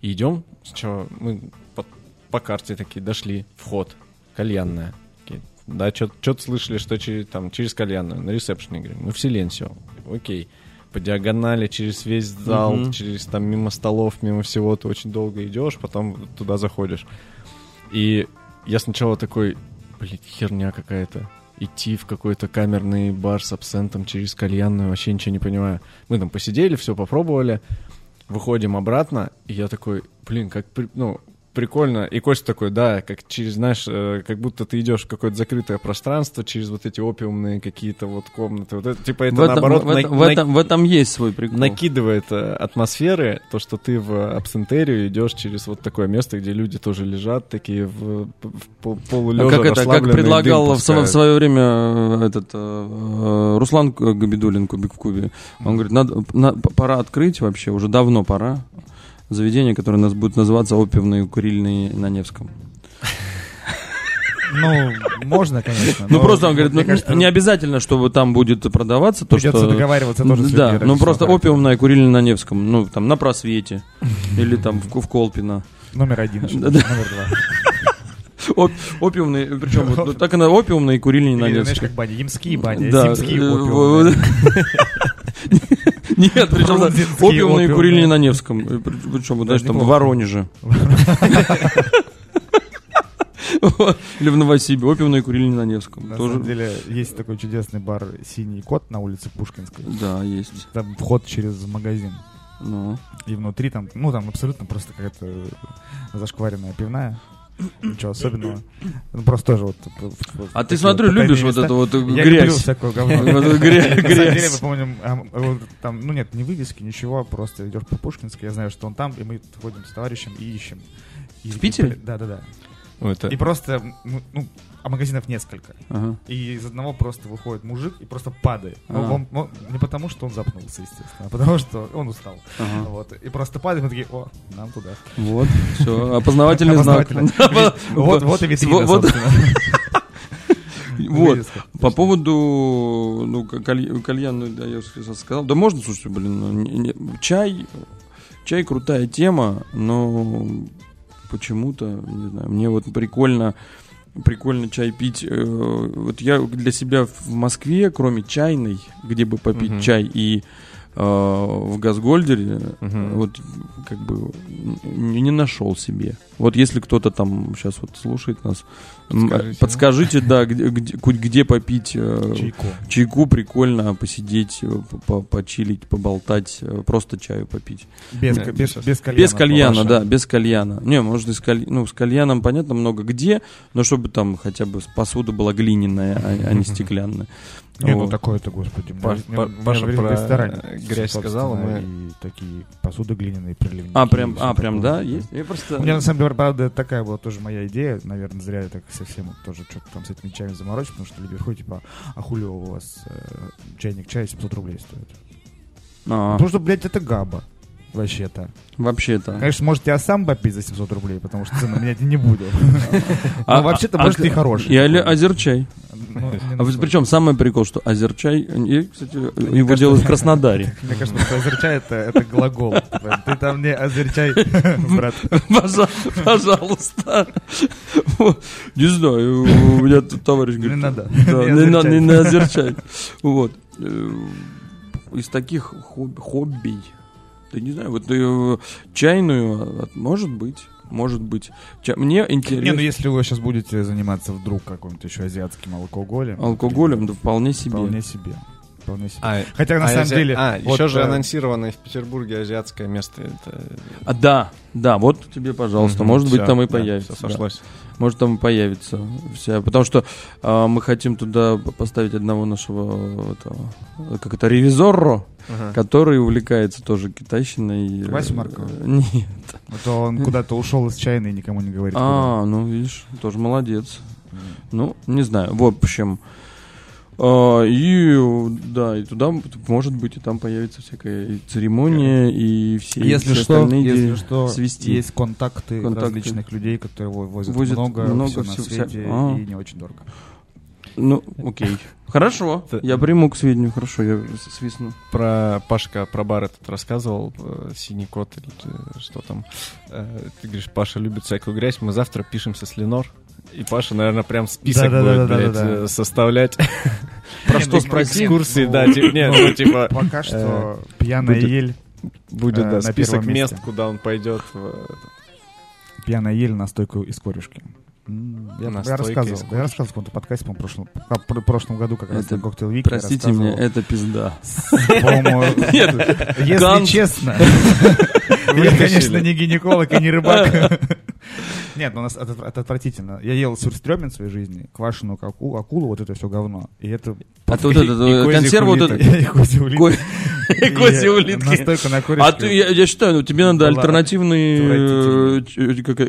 и идем, сначала мы по, по карте такие дошли, вход, кальянная да, что-то слышали, что через, там, через кальянную, на ресепшене, говорим, ну, в Силенсио, окей. По диагонали, через весь зал, mm-hmm. через там мимо столов, мимо всего, ты очень долго идешь, потом туда заходишь. И я сначала такой, блин, херня какая-то. Идти в какой-то камерный бар с абсентом через кальянную, вообще ничего не понимаю. Мы там посидели, все попробовали, выходим обратно, и я такой, блин, как, ну, прикольно. И Костя такой, да, как через, знаешь, э, как будто ты идешь в какое-то закрытое пространство, через вот эти опиумные какие-то вот комнаты. Вот это, типа это в этом, наоборот в, на- этом, в, на- этом, в этом есть свой прикол. накидывает э, атмосферы, то, что ты в абсентерию идешь через вот такое место, где люди тоже лежат, такие в, в пол- А полулежа, как это, как предлагал в, в свое время э, этот э, Руслан Габидулин Кубик в Кубе, он говорит, надо, на- пора открыть вообще, уже давно пора, заведение, которое у нас будет называться опиумные курильные на Невском. Ну, можно, конечно. Ну просто он говорит, ну, кажется, не обязательно, чтобы там будет продаваться то, что... договариваться тоже с Да, ну просто опиумная курильня на Невском, ну там на просвете [laughs] или там в, в Колпино. Номер один, номер два. [laughs] Оп- опиумные, причем вот, ну, так она опиумные курильни на Или, знаешь, Невском. как бани, ямские бани, Да, симские э, опиумные. [laughs] Нет, причем опиумные курильни на Невском. Э, при- Причем, знаешь, там в. Воронеже. Или в Новосибе. Опиумные курильни на Невском. На Тоже- самом деле, есть такой чудесный бар «Синий кот» на улице Пушкинской. Да, есть. Там вход через магазин. Ну. И внутри там, ну, там абсолютно просто какая-то зашкваренная пивная. Ничего особенного. Ну, просто тоже вот... А ты, смотрю, любишь вот эту вот Я люблю грязь. говно. Грязь, грязь. мы помним, а, там, ну нет, не вывески, ничего, просто идешь по Пушкинской, я знаю, что он там, и мы ходим с товарищем и ищем. В Питере? и- Да, да, да. Ну, это- И просто, ну, а магазинов несколько. Ага. И из одного просто выходит мужик и просто падает. Ну, Ага. он- он- не потому, что он запнулся, естественно, а потому, что он устал. Ага. Вот. И просто падает, мы такие, о, нам туда. Вот, все, опознавательный знак. [laughs] Вот, вот и витрина, Вот-. [laughs] По поводу, ну, к- каль- кальян, ну, да, я сейчас сказал. Да можно, слушайте, блин, ну, не- не- чай, чай крутая тема, но почему-то, не знаю, мне вот прикольно, прикольно чай пить. Э, Вот я для себя в Москве, кроме чайной, где бы попить Мгм. чай и э, в Газгольдере, Мгм. вот как бы не нашел себе. Вот если кто-то там сейчас вот слушает нас, Подскажите. подскажите, да, где, где, где попить э, Чайку. чайку, прикольно посидеть, э, по- по- почилить, поболтать, э, просто чаю попить. Без, Нет, без, без кальяна. Без кальяна, да, без кальяна. Не, может, и с, каль- ну, с кальяном, понятно, много где, но чтобы там хотя бы посуда была глиняная, а, а не стеклянная. Не, ну такое-то, господи. Паша про ресторане, грязь сказала, мы- И такие посуды глиняные, приливники. А, прям, а, прям, да, есть? Я просто... У меня, на самом деле, правда, такая была тоже моя идея. Наверное, зря я так совсем тоже что-то там с этими чаями заморочил, потому что люди приходят, типа, а хулио у вас э, чайник чая 700 рублей стоит? А, Потому что, блядь, это габа. Вообще-то. вообще-то. Конечно, может, я сам попить за 700 рублей, потому что цену менять не буду. [laughs] А- Но вообще-то, а- может, а- и хороший. И али- озерчай. Ну, А причем самый прикол, что озерчай, я, кстати, его делают в [laughs] Краснодаре. Мне кажется, что озерчай это, это глагол. Ты там не озерчай, [laughs] брат. Пожа- Пожалуйста. Не знаю, у меня тут товарищ говорит. Не надо. Не озерчай. Вот. Э, Из таких хоб- хобби, да не знаю, вот э, чайную, а, может быть, может быть. Ча- Мне Не, ну интересно. если вы сейчас будете заниматься вдруг каким-то еще азиатским алкоголем. Алкоголем, да вполне себе. Вполне себе. Вполне себе. А, Хотя на а самом ази- деле. А, вот, еще же э, анонсированное в Петербурге азиатское место. Это... А, да, да, вот тебе, пожалуйста, Мгм, может быть, всё, там и да, появится. да. сошлось. Может, там и появится вся. Потому что а, мы хотим туда поставить одного нашего этого, как это, ревизорро, Ага. который увлекается тоже китайщиной. Вася Э, Маркова? Нет. А то он куда-то ушел из чайной и никому не говорит. А, ну видишь, тоже молодец. Ну, не знаю. В общем. А, и да, и туда, может быть, и там появится всякая и церемония, и все, Если все что, остальные если что, свести. есть контакты, Контакты. различных людей, которые во- возят, Возят много, много всё на всё- вся- свете А. и не очень дорого. Ну, [laughs] окей. Хорошо. Я приму к сведению, хорошо, я свистну. Про Пашка, про бар этот рассказывал, э, синий кот или э, что там. Э, Ты говоришь, Паша любит всякую грязь. Мы завтра пишемся с Ленор. И Паша, наверное, прям список Да-да-да-да-да-да. будет, блядь, э, составлять. [laughs] Про что ну, спросить? Экскурсии, ну, да, нет, ну, типа, Пока что пьяная будет ель, будет, э, да, список мест, куда он пойдет. в- пьяная ель на стойку из корешки. М, Я, рассказывал, я рассказывал в каком-то подкасте, по-моему, прошлом, пр- прошлом году как раз Это- на коктейл Вик. Простите меня, это пизда. [laughs] Если честно, [laughs] я, конечно, не гинеколог и не рыбак, [laughs] Нет, ну у нас это, это отвратительно. Я ел сюрстрёмен в своей жизни, квашеную аку, акулу, вот это все говно. И это... А ты вот консерву вот это... Козьи улитки. [laughs] А ты, я считаю, ну тебе надо альтернативный э,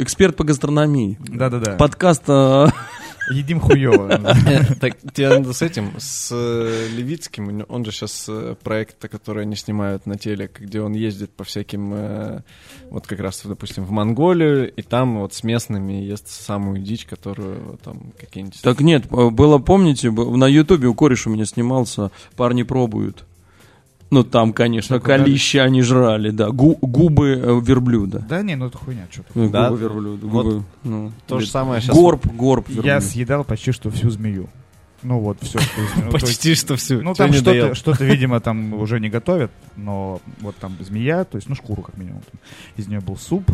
эксперт по гастрономии. Да-да-да. Подкаст а, [laughs] Едим хуево. [laughs] Так тебе надо с этим, с э, Левицким, он же сейчас э, проект, который они снимают на телек, где он ездит по всяким, э, вот как раз, допустим, в Монголию, и там вот с местными ест самую дичь, которую там какие-нибудь... Так нет, было, помните, на Ютубе у кореш у меня снимался «Парни пробуют». Ну, там, конечно, так, колища они жрали, да. Гу губы э, верблюда. Да не, ну это хуйня, что-то. Ну, да? Губы верблюда. Губы, вот ну, то же самое сейчас. Горб, горб верблюда. Я съедал почти что всю змею. Ну вот, все, что Почти что всю. Ну там что-то, что-то, видимо, там уже не готовят, но вот там змея, то есть, ну, шкуру как минимум. Из нее был суп,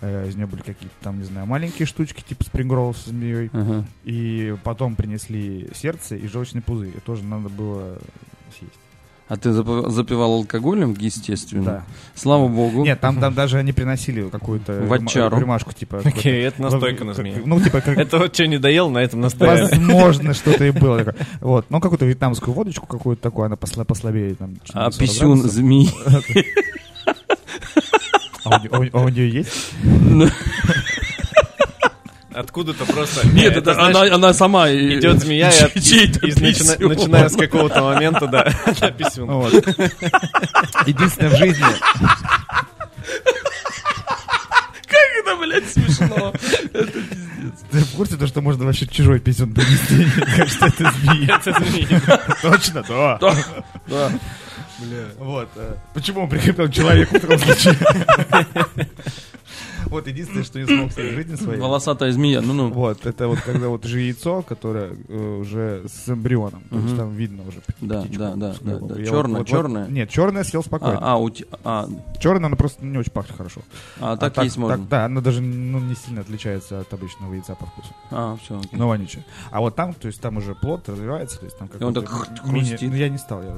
э, из нее были какие-то там, не знаю, маленькие штучки, типа спрингролл с змеей. И потом принесли сердце и желчный пузырь. И тоже надо было съесть. А ты запивал алкоголем, естественно? Да. Слава богу. Нет, там, там даже они приносили какую-то Ватчару. рюмашку, типа. Окей, это настойка на змеи. Ну, типа, как... Это вот что не доел, на этом настояли. Возможно, что-то и было. Вот, ну, какую-то вьетнамскую водочку какую-то такую, она послабее. Там, а писюн змеи? А у нее есть? Откуда-то просто... Нет, это, она, она сама... Идет змея, и, и, начина, начиная с какого-то момента, да, [laughs] написано. Вот. [laughs] Единственное в жизни... Как это, блядь, смешно. Это пиздец. Ты в курсе, то, что можно вообще чужой писюн донести? [laughs] Мне кажется, это змея. Это змея. Точно, да. Да. Бля. Вот. Э, почему он прикрепил человеку в таком случае? Вот единственное, что не смог своей жизни [clears throat] своей. Волосатая змея, ну ну. Вот, это вот когда вот уже яйцо, которое э, уже с эмбрионом. То есть там видно уже Да, да, да, да. Черное, черное. Нет, черное съел спокойно. А, у а. Черное, оно просто не очень пахнет хорошо. А так есть можно. Да, оно даже ну, не сильно отличается от обычного яйца по вкусу. А, все. Ну, вонючее. А вот там, то есть там уже плод развивается, то есть там как Он так хрустит. Ну, я не стал, я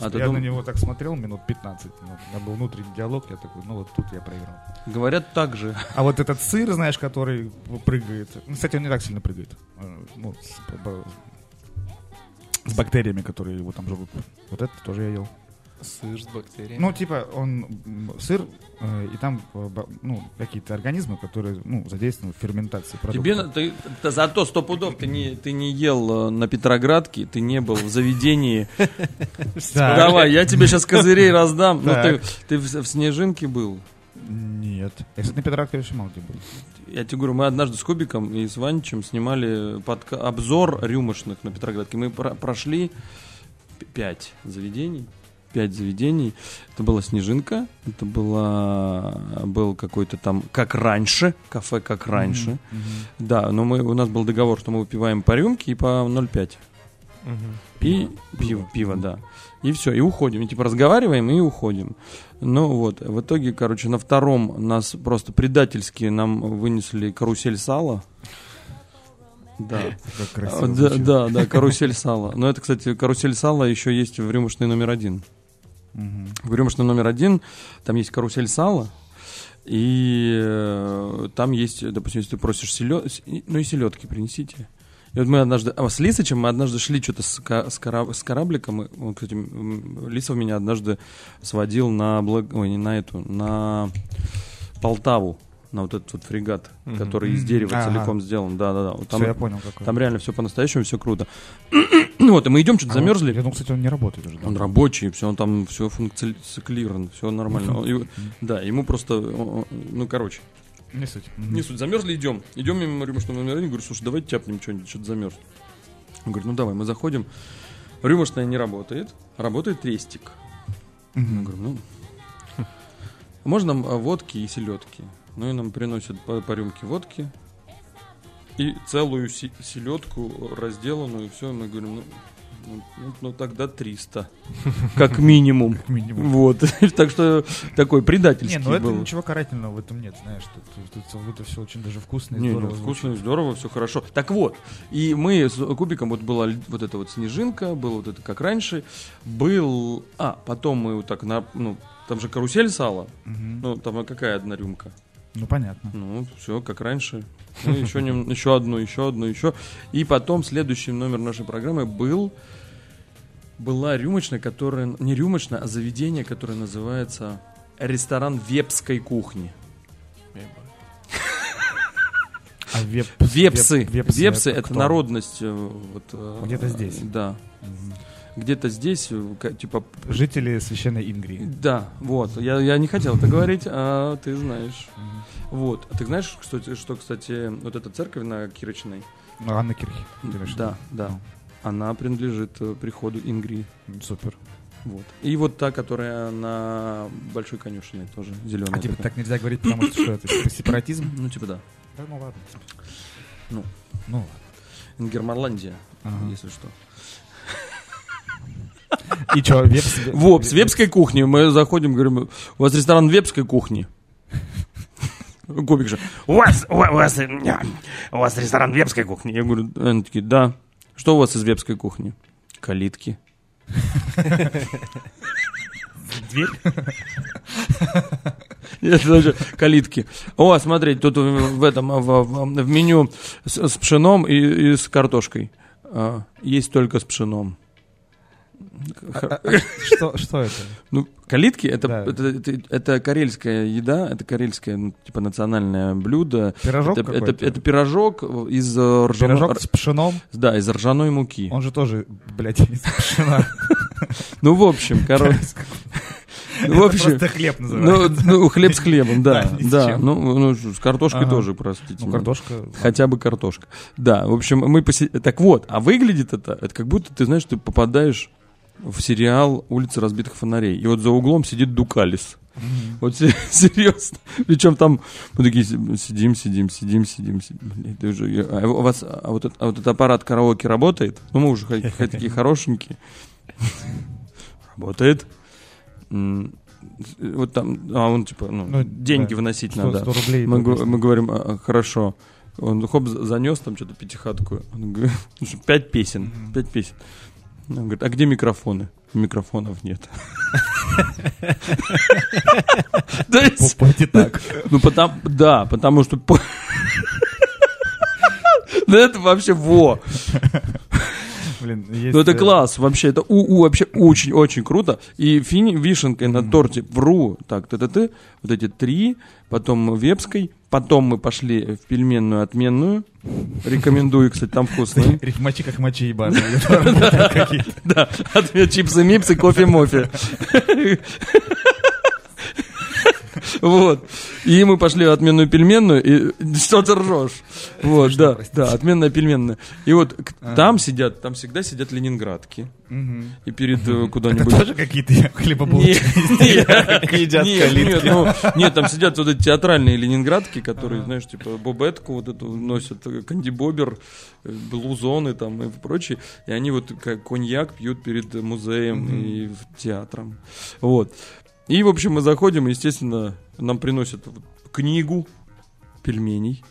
а я дум... на него так смотрел минут 15. Ну, у меня был внутренний диалог, я такой, ну вот тут я проиграл. Говорят так же. А вот этот сыр, знаешь, который прыгает. Ну, кстати, он не так сильно прыгает. Э, ну, с, с бактериями, которые его там живут. Вот это тоже я ел. Сыр с бактериями. Ну, типа, он сыр, э, и там э, ну, какие-то организмы, которые ну, задействуют в ферментации продукта. Тебе ты, ты, зато сто пудов ты не, ты не ел э, на Петроградке, ты не был в заведении. [laughs] Давай, я тебе сейчас козырей раздам. Ну, ты в Снежинке был? Нет. Я, на Петроградке еще мало где был. Я тебе говорю, мы однажды с Кубиком и с Ваничем снимали обзор рюмочных на Петроградке. Мы прошли пять заведений пять заведений. Это была Снежинка, это была, был какой-то там, как раньше, кафе как раньше. Mm-hmm. Mm-hmm. Да, но мы, у нас был договор, что мы выпиваем по рюмке и по 0,5. Mm-hmm. И пиво, пиво, да. И все, и уходим. И типа разговариваем и уходим. Ну вот, в итоге, короче, на втором нас просто предательски нам вынесли карусель сала. Да. Красиво да, да, да, карусель сала. Но это, кстати, карусель сала еще есть в рюмочной номер один. Угу. Говорим, что номер один, там есть карусель сала, и э, там есть, допустим, если ты просишь селед, ну и селедки принесите. И вот мы однажды, а с Лисычем мы однажды шли что-то с, с, кораб, с корабликом. Он, кстати, Лисов меня однажды сводил на, благ, ой, не на эту, на Полтаву на вот этот вот фрегат, mm-hmm. который из дерева mm-hmm. целиком сделан. Да, да, да. там, все, я понял, какой. Там реально все по-настоящему, все круто. [clears throat] вот, и мы идем, что-то а замерзли. Я думал, кстати, он не работает уже. Да? Он рабочий, все, он там все функционирует, все нормально. Он, да, ему просто, ну, короче. Не суть. Не суть. Замерзли, идем. Идем мимо рюмочного номера, говорю, слушай, давайте тяпнем что-нибудь, что-то замерз. Он говорит, ну давай, мы заходим. Рюмочная не работает, работает трестик. Mm-hmm. Я говорю, ну, можно водки и селедки? Ну и нам приносят по, по рюмке водки и целую селедку разделанную, и все, мы говорим, ну, ну, ну, ну тогда 300. [laughs] Как минимум. Как минимум. Вот. [laughs] так что такой предательский Не, ну это ничего карательного в этом нет, знаешь. Тут, тут, тут это все очень даже вкусно и не, здорово. Не, вкусно и здорово, все хорошо. Так вот, и мы с Кубиком, вот была вот эта вот снежинка, было вот это как раньше, был... А, потом мы вот так, на, ну, там же карусель сала, угу. ну, там какая одна рюмка? Ну, понятно. Ну, все, как раньше. Ну, еще, нем- [laughs] еще одну, еще одну, еще. И потом следующий номер нашей программы был... Была рюмочная, которая... Не рюмочная, а заведение, которое называется ресторан вепской кухни. А веп... Вепсы. веп- вепсы Вепсы, это, кто? народность. э, Вот, э, Где-то здесь. Да. Где-то здесь, типа... Жители священной Ингрии. Да, вот. Я, я не хотел это говорить, а ты знаешь. Вот. А ты знаешь, кстати, что, кстати, вот эта церковь на Кирочной, Ну, Анна Кирхи. да, да, Ну, она принадлежит э, приходу Ингрии. Супер. Вот. И вот та, которая на Большой конюшиной тоже зеленая. А типа так нельзя говорить, потому что что это? типа Сепаратизм? Ну, типа да. Да, ну ладно. Ну. Ну ладно. Ингерманландия, Ага. если что. И что, вепс? В с вепской кухни. Мы заходим, говорим, у вас ресторан вепской кухни. Кубик же, у вас, у вас, у вас ресторан вепской кухни. Я говорю, они такие, да. Что у вас из вепской кухни? Калитки. Дверь? Даже калитки. О, смотрите, тут в, в этом в, в- в меню с, с пшеном и, и с картошкой. А, есть только с пшеном. А, а, Что что это? Ну, калитки это, Да. это, это, это карельская еда, это карельское, ну, типа, национальное блюдо. Пирожок это, это, это пирожок из э, ржаной, Пирожок с пшеном? да, из ржаной муки. Он же тоже, блядь, [laughs] из пшена. Ну, в общем, короче. Ну, в общем, просто хлеб ну, называется. ну, хлеб с хлебом, да, [laughs] Да, да. Ну, ну, с картошкой Ага. тоже, простите. Ну, картошка. Хотя бы картошка. Да, в общем, мы поси... Так вот, а выглядит это, это как будто, ты знаешь, ты попадаешь в сериал «Улица разбитых фонарей». И вот за углом сидит Дукалис. Вот се- [laughs] серьезно. Причем там мы такие си- сидим, сидим, сидим, сидим, сидим. Блин, ты уже- а у вас а вот, этот, а вот этот аппарат караоке работает? Ну, мы уже такие [laughs] хорошенькие. Работает. Вот там, а он типа, ну, Ну, деньги да. выносить 100 надо. 100 рублей. Мы, говорим, «А, а, хорошо. Он хоп, за- занес там что-то пятихатку. Он говорит, «Ну [laughs] что, пять песен, пять песен. Он говорит, а где микрофоны? Микрофонов нет. [laughs] Есть, Пойти так. ну потому, да, потому что... Ну [laughs] это вообще во. Блин, есть... Ну это э, класс, вообще, это у, у вообще очень-очень круто. И фини, вишенкой на торте вру, так, ты ты ты вот эти три, потом вепской, потом мы пошли в пельменную отменную. Рекомендую, кстати, там вкусно. [laughs] Рифмачи как мочи ебаные. [laughs] Да, чипсы, мипсы, кофе, мофе. [laughs] Вот. И мы пошли в отменную пельменную, и [laughs] что ты ржешь? Вот, да, да, отменная пельменная. И вот к- там сидят, там всегда сидят ленинградки. И перед э, Это куда-нибудь... тоже какие-то [laughs] хлебобулки? [laughs] Нет, нет, ну, нет, там сидят вот эти театральные ленинградки, которые, знаешь, типа бобетку вот эту носят, э, кандибобер, э, блузоны там и прочее, и они вот как коньяк пьют перед музеем и театром. Вот. И, в общем, мы заходим, и, естественно, нам приносят книгу пельменей.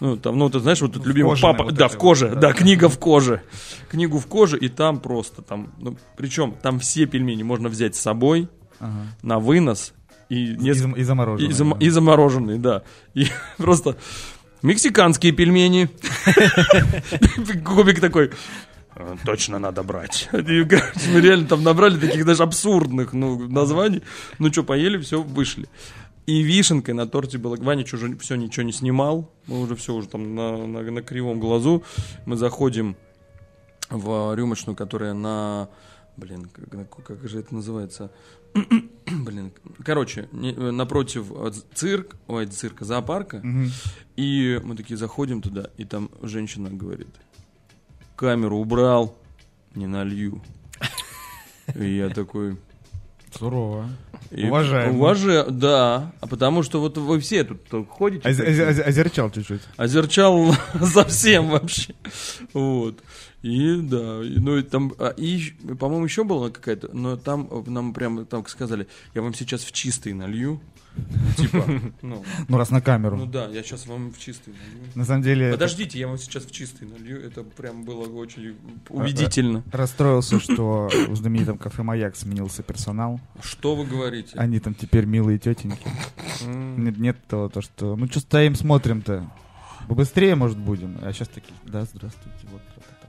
Ну, там, ну, ты знаешь, вот тут любимый кожаной папа, вот да, этой в коже, вот, да, да, книга в коже. Книгу в коже, и там просто, там, ну, причем там все пельмени можно взять с собой Ага. на вынос и, И зам- и замороженные. и, зам- и замороженные, да. И [laughs] просто мексиканские пельмени. [laughs] Кубик такой. «А, Точно надо брать. [laughs] Мы реально там набрали таких даже абсурдных ну, названий. Ну что, поели, все, вышли. И вишенкой на торте было. Ваня уже все ничего не снимал. Мы уже все уже там на, на, на кривом глазу. Мы заходим в рюмочную, которая на... Блин, как, как же это называется? [clears throat] Блин, короче, не- напротив э, цирк, ой, цирка, зоопарка. Мгм. И мы такие заходим туда, и там женщина говорит, камеру убрал, не налью. И я такой... Сурово. и- Уважаемо. Уваже, да. А потому что вот вы все тут ходите. Оз- оз- Озерчал чуть-чуть. Озерчал [laughs] совсем вообще. Вот. И да, и, ну и там, а, и, по-моему, еще была какая-то, но там нам прямо там сказали, я вам сейчас в чистый налью. Типа, [laughs] ну, Ну, раз на камеру. ну да, я сейчас вам в чистый налью. На самом деле, Подождите, я вам сейчас в чистый налью. Это прям было очень убедительно. расстроился, что в знаменитом кафе «Маяк» сменился персонал. Что вы говорите? Они там теперь милые тетеньки. Нет, нет того, то, что... Ну, что стоим, смотрим-то? Быстрее, может, будем? А сейчас такие, да, здравствуйте, вот. тра-та-та».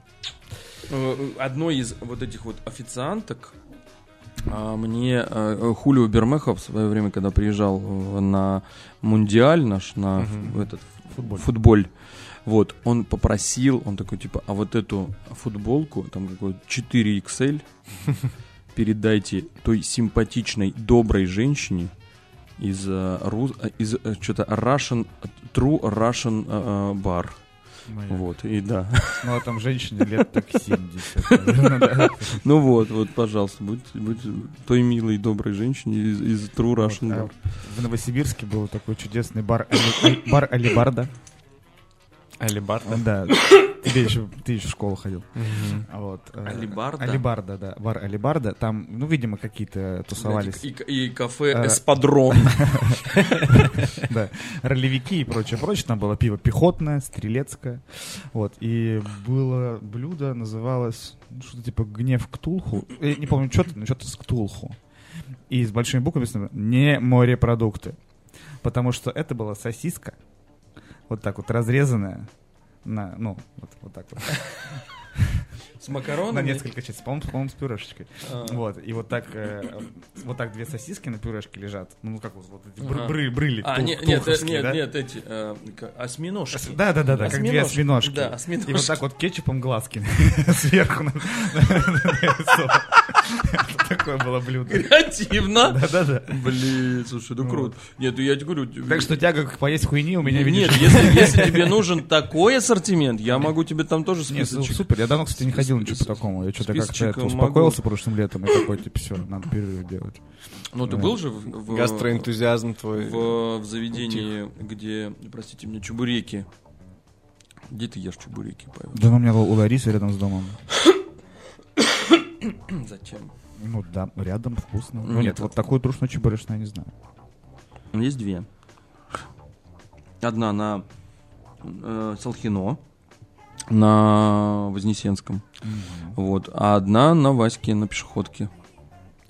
Э, Одной из вот этих вот официанток мне э, Хулио Бермехов в свое время, когда приезжал на Мундиаль наш, на ф- этот Футболь. футболь, вот, он попросил, он такой, типа, а вот эту футболку, там какой 4XL, [laughs] передайте той симпатичной, доброй женщине из, э, э, из что-то Russian, True Russian Bar. «Маяк». Вот, и да. [laughs] Ну, а там женщине лет так 70. наверное, да. [laughs] Ну вот, вот, пожалуйста, будь, будь той милой, доброй женщине из, из True Russian Bar. а В Новосибирске был такой чудесный бар бар Алибарда. Алибарда. Да, тебе еще, ты еще в школу ходил. А Вот. э, Алибарда? Алибарда, да. Бар Алибарда. Там, ну, видимо, какие-то тусовались. И, и кафе Э, Эспадрон. [laughs] Да, ролевики и прочее, прочее. Там было пиво пехотное, стрелецкое. Вот. И было блюдо, называлось ну, что-то типа гнев Ктулху. Я не помню, что-то, но что-то с Ктулху. И с большими буквами написано не морепродукты. Потому что это была сосиска, вот так вот разрезанная на, ну, вот, вот так вот, С на макаронами. несколько частей, по-моему, по-моему, с пюрешечкой. А. Вот, и вот так, э, э, вот так две сосиски на пюрешке лежат. Ну, как вот, вот эти Ага. бры- бры- брыли, А, тух- нет, нет, э, нет, да? нет, эти э, осьминожки. Да, да, да, да, как две Осьминожки. осьминожки. Да, И осьминожки. вот так вот кетчупом глазки сверху Такое было блюдо. Креативно. Да-да-да. Блин, слушай, ну круто. Нет, я тебе говорю... Так что тяга к поесть хуйни у меня, видишь, Нет, если, тебе нужен такой ассортимент, я могу тебе там тоже списочек. супер. Я давно, кстати, не ходил ничего по такому. Я что-то как-то успокоился прошлым летом и такой, типа, все, надо перерыв делать. Ну, ты был же в, Гастроэнтузиазм твой. в, заведении, где, простите меня, чебуреки. Где ты ешь чебуреки, Павел? Да, у меня у Ларисы рядом с домом. Зачем? Ну, да, рядом, вкусно. Ну, нет, нет. вот такую трушную чебуречную я не знаю. Есть две. Одна на э, Салхино, на Вознесенском. Вот. А одна на Ваське, на пешеходке.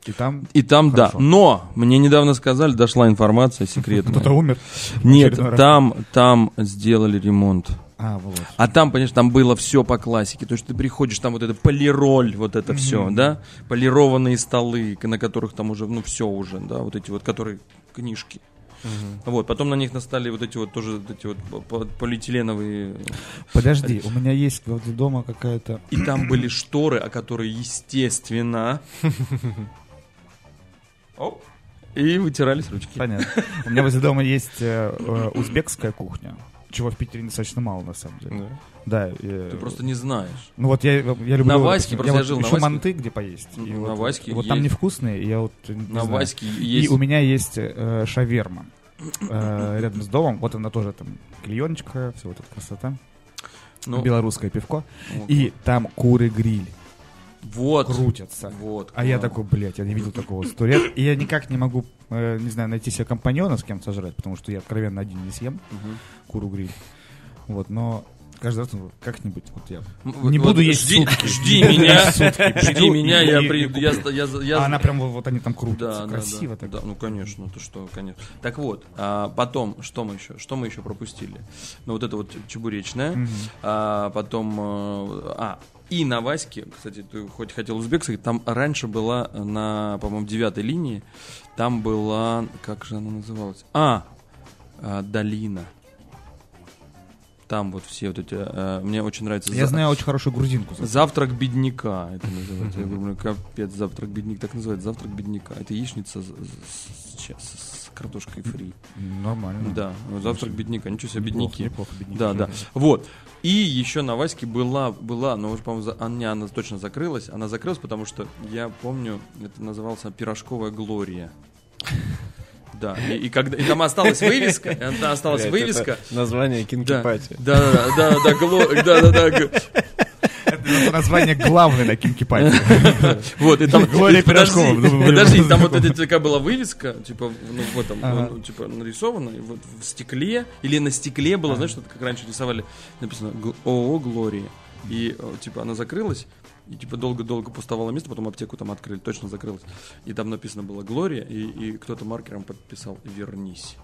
И там И там, Хорошо. да. Но мне недавно сказали, дошла информация секретная. [laughs] кто-то умер. Нет, там, там сделали ремонт. А, вот. А там, конечно, там было все по классике. То есть ты приходишь, там вот это полироль, вот это все, да? Полированные столы, на которых там уже, ну, все уже, да, вот эти вот, которые книжки. Вот, потом на них настали вот эти вот тоже вот эти вот по- по- полиэтиленовые. Подожди, у меня есть возле дома какая-то... И там были шторы, о которые, естественно... [coughs] Оп. И вытирались ручки. Понятно. У меня возле дома есть э, э, узбекская кухня, чего в Питере достаточно мало, на самом деле. Да. Да. э, Ты просто не знаешь. Ну вот я, я люблю... На Ваське, просто я вот жил на Ваське. манты, где поесть. И На вот, Ваське Вот там есть. невкусные, и я вот не На знаю. Ваське И есть... у меня есть э, шаверма э, рядом с домом. Вот она тоже там клееночка, все вот эта красота. ну, Белорусское пивко. вот, И там куры-гриль вот. крутятся. Вот. А я такой, блядь, я не видел такого сто лет. И я никак не могу, э, не знаю, найти себе компаньона с кем сожрать, потому что я откровенно один не съем Мгм. куру-гриль. Вот, но каждый раз ну, как-нибудь вот я... М, Не вот буду есть жди, сутки. Жди меня, [laughs] жди Жду меня, я я, а она прям вот, вот они там крутятся. да, Красиво да, так. да, ну конечно, ты что, конечно. Так вот, а, потом, что мы еще, что мы еще пропустили? Ну вот это вот чебуречная, Мгм. а, потом, э, а, и на Ваське, кстати, ты хоть хотел узбекский, там раньше была на, по-моему, девятой линии, там была, как же она называлась? А, а, Долина. Там вот все вот эти, э, мне очень нравится. Я за- знаю очень хорошую грузинку. Завтрак бедняка, это называется. Я говорю, капец, завтрак бедняка, так называется, завтрак бедняка. Это яичница с- с- с- с картошкой фри. Нормально. Да, завтрак бедняка, ничего себе, бедняки. неплохо, бедняки. Да, да. Вот. И еще на Ваське была, была, но уже, по-моему, она, она точно закрылась. Она закрылась, потому что я помню, это назывался пирожковая Глория. Да, и, и когда и там осталась вывеска, там осталась Блядь, вывеска. Название кинки Да, да, да, да, да, да, да, да, г- Это название главное на Кинки Пати. [laughs] Вот, и там... Глория Пирожкова. Подожди, там вот эта такая была вывеска, типа, ну, в этом, Ага. ну, типа, нарисована, вот в стекле, или на стекле было, знаешь, что как раньше рисовали, написано «Гл- ООО «Глория». И, э, типа, она закрылась, и, типа, долго-долго пуставало место, потом аптеку там открыли, точно закрылась. И там написано было «Глория», и, и кто-то маркером подписал «Вернись».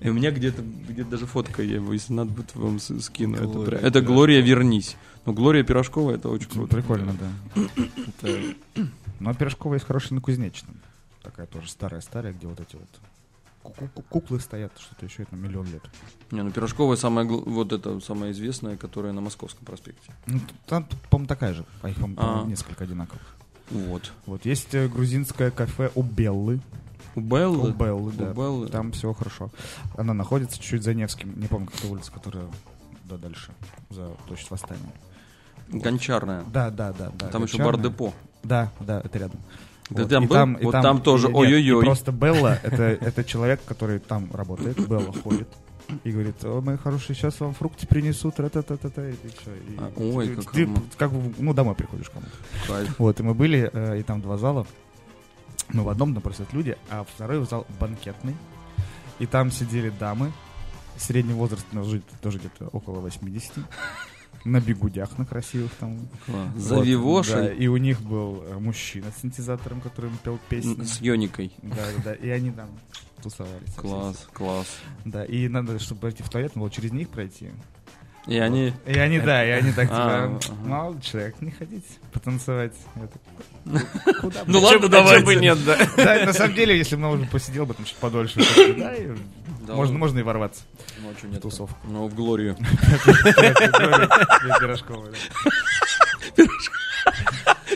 И у меня где-то где даже фотка, я его, если надо будет вам скину. Это, Глория прям- это Глория «Вернись». Ну, Глория Пирожкова, это очень Ну, круто. Прикольно, да. Это- Но Пирожкова есть хорошая на Кузнечном. Такая тоже старая-старая, где вот эти вот ку- ку- куклы стоят, что-то еще, это миллион лет. Не, ну Пирожковая самая, вот это самая известная, которая на Московском проспекте. Ну, там, по-моему, такая же. А их, по-моему, А. несколько одинаковых. Вот. Вот есть э, грузинское кафе у Беллы. У Беллы. Да. У Беллы. Там все хорошо. Она находится чуть-чуть за Невским. Не помню, какая улица, которая да, дальше, за площадь Восстания. Гончарная. Да, да, да. да Там еще бар-депо. Да, да, это рядом. Ты Вот. там И был? и Вот там тоже, и- нет, ой-ой-ой. просто Белла, это, это человек, который там работает, Белла ходит. И говорит, о, мои хорошие, сейчас вам фрукты принесут, та-та-та-та-та, и всё. И А, ой, ты- как ты, как ну, домой приходишь кому. Вот, и мы были, э, и там два зала. Ну, в одном напросят люди, а второй зал банкетный. И там сидели дамы. Средний возраст жить тоже где-то около 80. На бегудях, на красивых там. Вот, За Вивошей. да, и у них был э, мужчина с синтезатором, который пел песни. С Йоникой. Да, да, да. И они там тусовались. Класс, класс. Да, и надо, чтобы пройти в туалет, надо было через них пройти. И они... И они, да, и они так, А, типа, молодой человек, не ходите потанцевать. Ну ладно, давайте. нет, да. [laughs] Да, на самом деле, если бы мы уже посидел бы там чуть подольше, можно, можно и ворваться Ну, а в нет тусовку. Ну, в Глорию. [laughs] Пирожковая,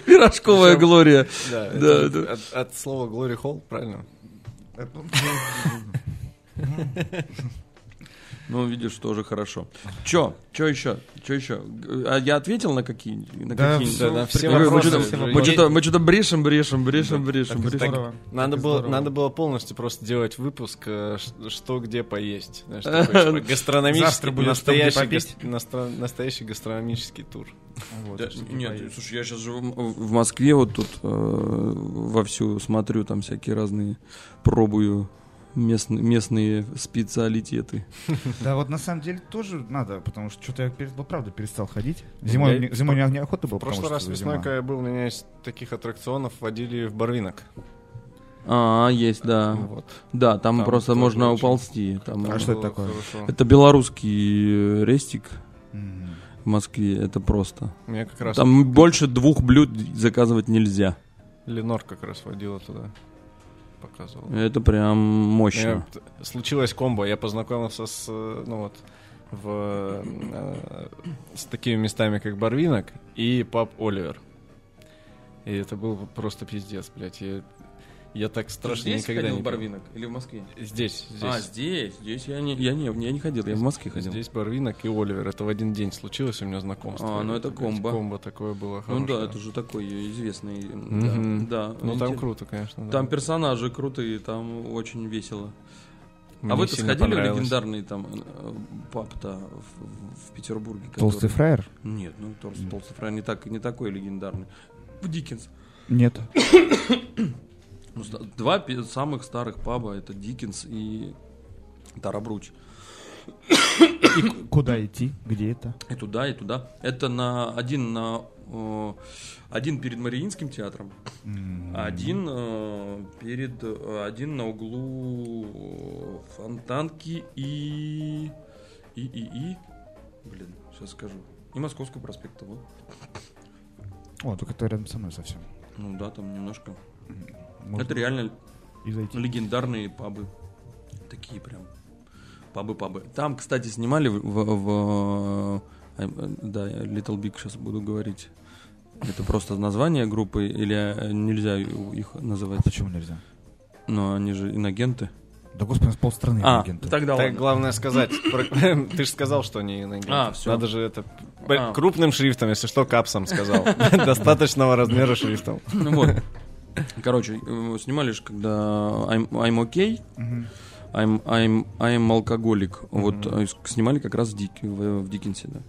Пирожковая. Глория. От, слова Glory Hall, правильно? [laughs] да. Ну, видишь, тоже хорошо. Чё? Чё еще? Чё еще? А я ответил на какие? На Да, какие? всё, да, все Мы- мы вопросы Мы что-то мы что-то брешем, брешем, брешем, брешем, Так брешем. здорово. Надо Так было, здорово. надо было полностью просто делать выпуск, э, что где поесть. Знаешь, [laughs] такой, типа, гастрономический, Завтра будет «Что, где настоящий, попить». гас- настро- настоящий гастрономический тур. Вот, Да, нет, поесть. слушай, я сейчас живу в в Москве, вот тут э, вовсю смотрю, там всякие разные, пробую местные, местные специалитеты. [laughs] Да, вот на самом деле тоже надо, потому что что-то я, вот правда, перестал ходить. Зимой, Я- мне- зимой не- неохота было, В прошлый раз весной, когда я был, меня из таких аттракционов водили в Барвинок. А, есть, да. Вот. Да, там, Там просто можно очень- уползти. Там, А что это такое? хорошо. Это белорусский рестик в Москве, это просто. Меня как раз Там больше двух блюд заказывать нельзя. Ленор как раз водила туда. Показывал. Это прям мощно. Я- случилась комбо. Я познакомился с, э, ну вот, в, э, с такими местами, как Барвинок и паб Оливер. И это был просто пиздец, блядь. Я, я так страшно никогда не... Барвинок или в Москве? Здесь, здесь. А, здесь? Здесь я не, я не, я не ходил, я в Москве ходил. Здесь Барвинок и Оливер. Это в один день случилось у меня знакомство. А, ну это комбо. Комбо такое было Ну хорошее. да, это же такой известный. Мгм. Да, да. Ну там круто, конечно. да. Там персонажи крутые, там очень весело. Мне а вы-то сходили в легендарный там э, паб-то в, в Петербурге? который- Толстый фраер? Нет, ну толстый, толстый фрай не, так, не такой легендарный. В Диккенс. Нет. [coughs] Ну, Два самых старых паба это Диккенс и Тарабруч. И куда идти? Где это? И туда, и туда. Это на один на э, один перед Мариинским театром, а один э, перед э, один на углу Фонтанки и и и и блин, сейчас скажу. И Московского проспекта, вот. О, только это рядом со мной совсем. Ну да, там немножко. Можно Это реально и зайти. легендарные пабы. Такие прям. Пабы-пабы. Там, кстати, снимали в, в- в, э, да, Little Big сейчас буду говорить. Это просто название группы или э, нельзя их называть? А почему нельзя? Но они же инагенты. Да господи, у нас полстраны А, агенты. тогда Так ладно. главное сказать. Про- [laughs] Ты же сказал, что они иноагенты. А, всё. Надо же это А. крупным шрифтом, если что, капсом сказал. [laughs] Достаточного размера шрифтом. Ну вот. Короче, э, снимали же, когда I'm, I'm okay, Мгм. I'm, I'm, I'm алкоголик. Вот э, снимали как раз в, Дик, в, в Диккенсе, да.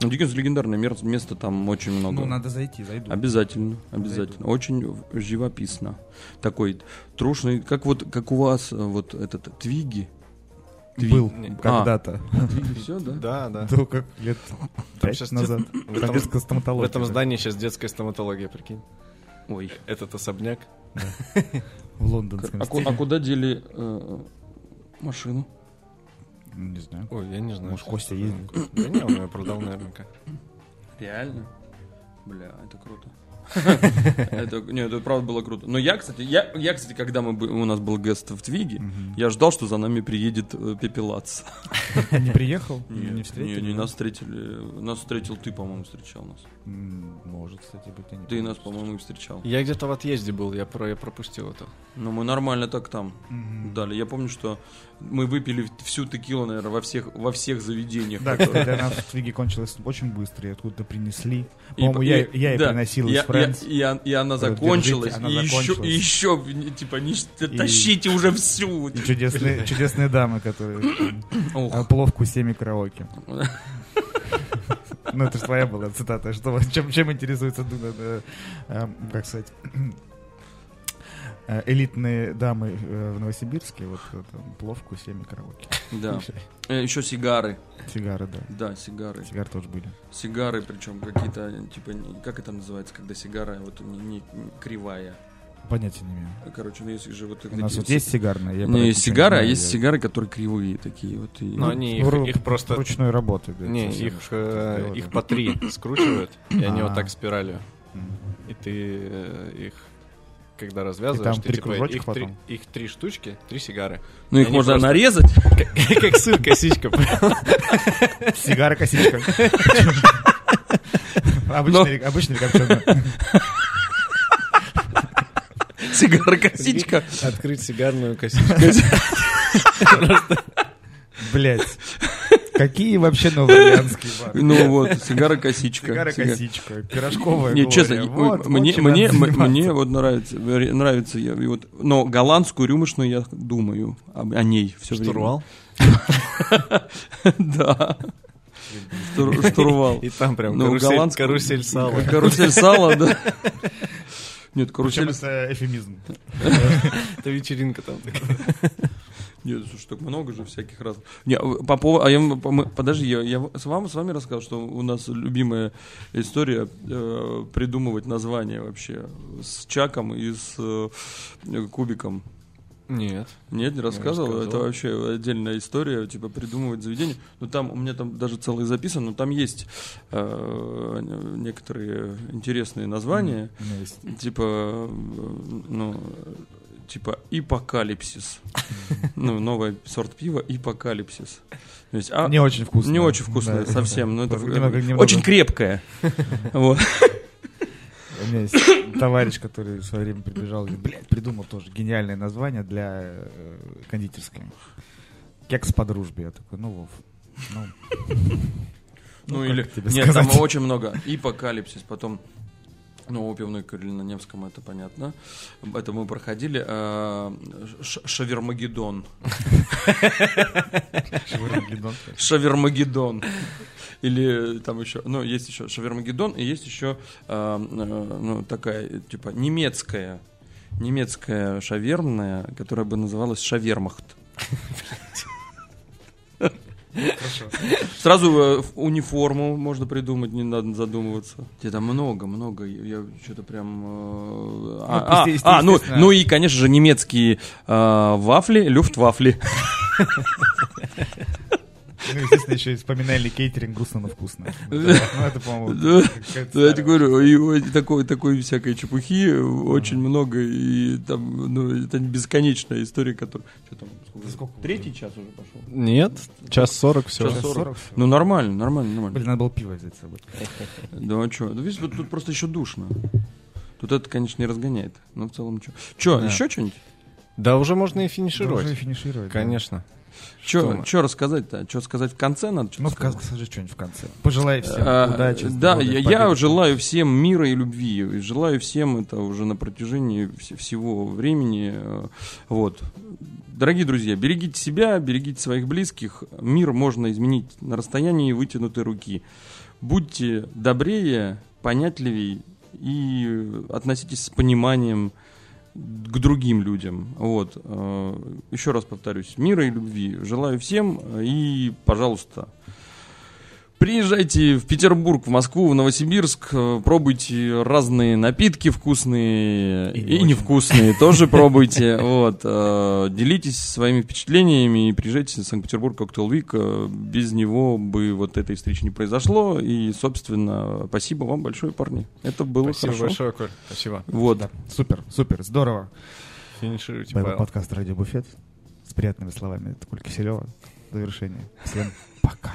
Ну, Диккенс легендарное место, там очень много. Ну, надо зайти, зайду. Обязательно, обязательно. Очень живописно. Такой трушный, как вот, как у вас э, вот этот Твиги. Был Не- когда-то. Твиги все, да? Да, да. Ну, как лет пять назад. В этом, в этом здании сейчас детская стоматология, прикинь. Ой. Этот особняк. В лондонском А, а куда дели э, машину? Ну, Не знаю. Ой, я не знаю. Может, Костя ездит? Да не, он ее продал наверняка. Реально? Бля, это круто. Это, нет, это правда было круто. Но я, кстати, я, я, кстати, когда мы, бы- у нас был гест в Твиге, я ждал, что за нами приедет э, Пепелац. Не приехал? Не не, встретили? не, нас встретили. Нас встретил ты, по-моему, встречал нас. Может, кстати, быть. не Ты нас, по-моему, и встречал. Я где-то в отъезде был, я, про, я пропустил это. Но мы нормально так там Мгм. дали. Я помню, что мы выпили всю текилу, наверное, во всех, во всех заведениях. Да, которые- [laughs] для нас в Твиге кончилось очень быстро, и откуда-то принесли. По-моему, я, и- я да, приносил я- из Friends. я- И, и она закончилась. она и, еще, и типа, не тащите уже всю. И чудесные, [laughs] чудесные дамы, которые там, Ох. а, плов кусеми караоке. [laughs] Ну, это же твоя была цитата. Что, чем, чем интересуется да, э, как сказать, э, элитные дамы э, в Новосибирске, вот э, там, плов кусеми караоке. Да. [laughs] Э, Еще сигары. Сигары, да. Да, сигары. Сигары тоже были. Сигары, причем какие-то, типа, как это называется, когда сигара вот не- не кривая. Понятия не имею. Короче, ну есть же вот У нас вот есть сигарные. я Не, это есть сигары, а есть я- сигары, которые кривые такие вот. и- Но они их, их просто... Ручной работы, да. Не, их, э, их по три скручивают, и они А. вот так спиралью. И ты э, их, когда развязываешь, там ты, три типа, их, три, потом? их три штучки, три сигары. Ну их можно просто- нарезать. [laughs] Как сыр, косичка. Сигара косичка. [laughs] Обычный, обычный Сигара косичка. Открыть сигарную косичку. [laughs] Блять. Какие вообще новоорleанские бары? Ну вот, сигара косичка. Сигара Сига- косичка, пирожковая Не, честно, Вот, мне, мне, вот нравится, нравится я, вот, но голландскую рюмочную я думаю о, ней все время. Штурвал. [laughs] Да. Штур- Штурвал. И там прям Ну, карусель, карусель сала. Карусель сала, да. [laughs] Нет, Причем карусель... это эфемизм. [laughs] Это вечеринка там. Нет, слушай, так много же всяких раз. Не, по поводу, а я, мы- подожди, я, я с вами, с вами рассказал, что у нас любимая история э, придумывать название вообще с Чаком и с э, Кубиком. Нет. Нет, не рассказывал. рассказывал. Это вообще отдельная история, типа придумывать заведение. Ну там у меня там даже целый записан, но там есть э, некоторые интересные названия, меня есть типа, э, ну, типа ипокалипсис. Ну, новый сорт пива ипокалипсис. То есть, а, Не очень вкусно. не очень вкусное Да. совсем, но это Немного- немного. очень крепкое. Вот. У меня есть товарищ, который в свое время прибежал и блядь, придумал тоже гениальное название для э, кондитерской. Кекс по дружбе. Я такой, ну, Вов, ну, [laughs] Ну, как или... тебе Нет, там очень много. Ипокалипсис, потом... Ну, у пивной крылья на Невском это понятно. Это мы проходили. а, Ш- Шавермагеддон. [laughs] Шавермагеддон. Шавермагеддон. Или там еще, ну, есть еще Шавермагеддон, и есть еще, а, э, ну, такая, типа, немецкая, немецкая шавермная, которая бы называлась Шавермахт. Сразу э, униформу можно придумать, не надо задумываться. Тебе там много, много. Я что-то прям. э, А, а, есте- а, ну, ну и, конечно же, немецкие э, вафли, люфтвафли. [laughs] Ну, естественно, еще и вспоминали кейтеринг грустно, но вкусно. Ну, это, по-моему, Да. [laughs] какая-то Да, я тебе говорю, и вот такой, такой всякой чепухи очень много, и там, ну, это бесконечная история, которая... Что там? сколько? Третий час уже пошел. Нет, час сорок все. Час Час 40. 40 всего. Ну, нормально, нормально, нормально. Блин, надо было пиво взять с собой. [laughs] Да, а что? Ну, видишь, вот тут просто еще душно. Тут это, конечно, не разгоняет. Но в целом что? Че, Да. еще что-нибудь? Да, уже можно и Да, уже финишировать. финишировать. да. Что мы? рассказать-то? Что сказать в конце надо? Ну, сказать? скажи, что-нибудь в конце. Пожелай всем А, удачи. Да, здоровья, я, я желаю всем мира и любви. И желаю всем это уже на протяжении вс- всего времени. Э, Вот. Дорогие друзья, берегите себя, берегите своих близких. Мир можно изменить на расстоянии вытянутой руки. будьте добрее, понятливее и относитесь с пониманием к другим людям. Вот. Э, еще раз повторюсь, мира и любви желаю всем и, пожалуйста, Приезжайте в Петербург, в Москву, в Новосибирск, э, пробуйте разные напитки вкусные и, и невкусные, [laughs] тоже пробуйте. Вот, э, делитесь своими впечатлениями и приезжайте в Санкт-Петербург Коктейл Вик. Э, без него бы вот этой встречи не произошло. И, собственно, спасибо вам большое, парни. Это было спасибо хорошо. большое, Коль. Спасибо. Вот. Да, супер, супер, здорово. Финишируйте, Павел. подкаст «Радио Буфет» с приятными словами Коль Киселева. Завершение. Всем пока.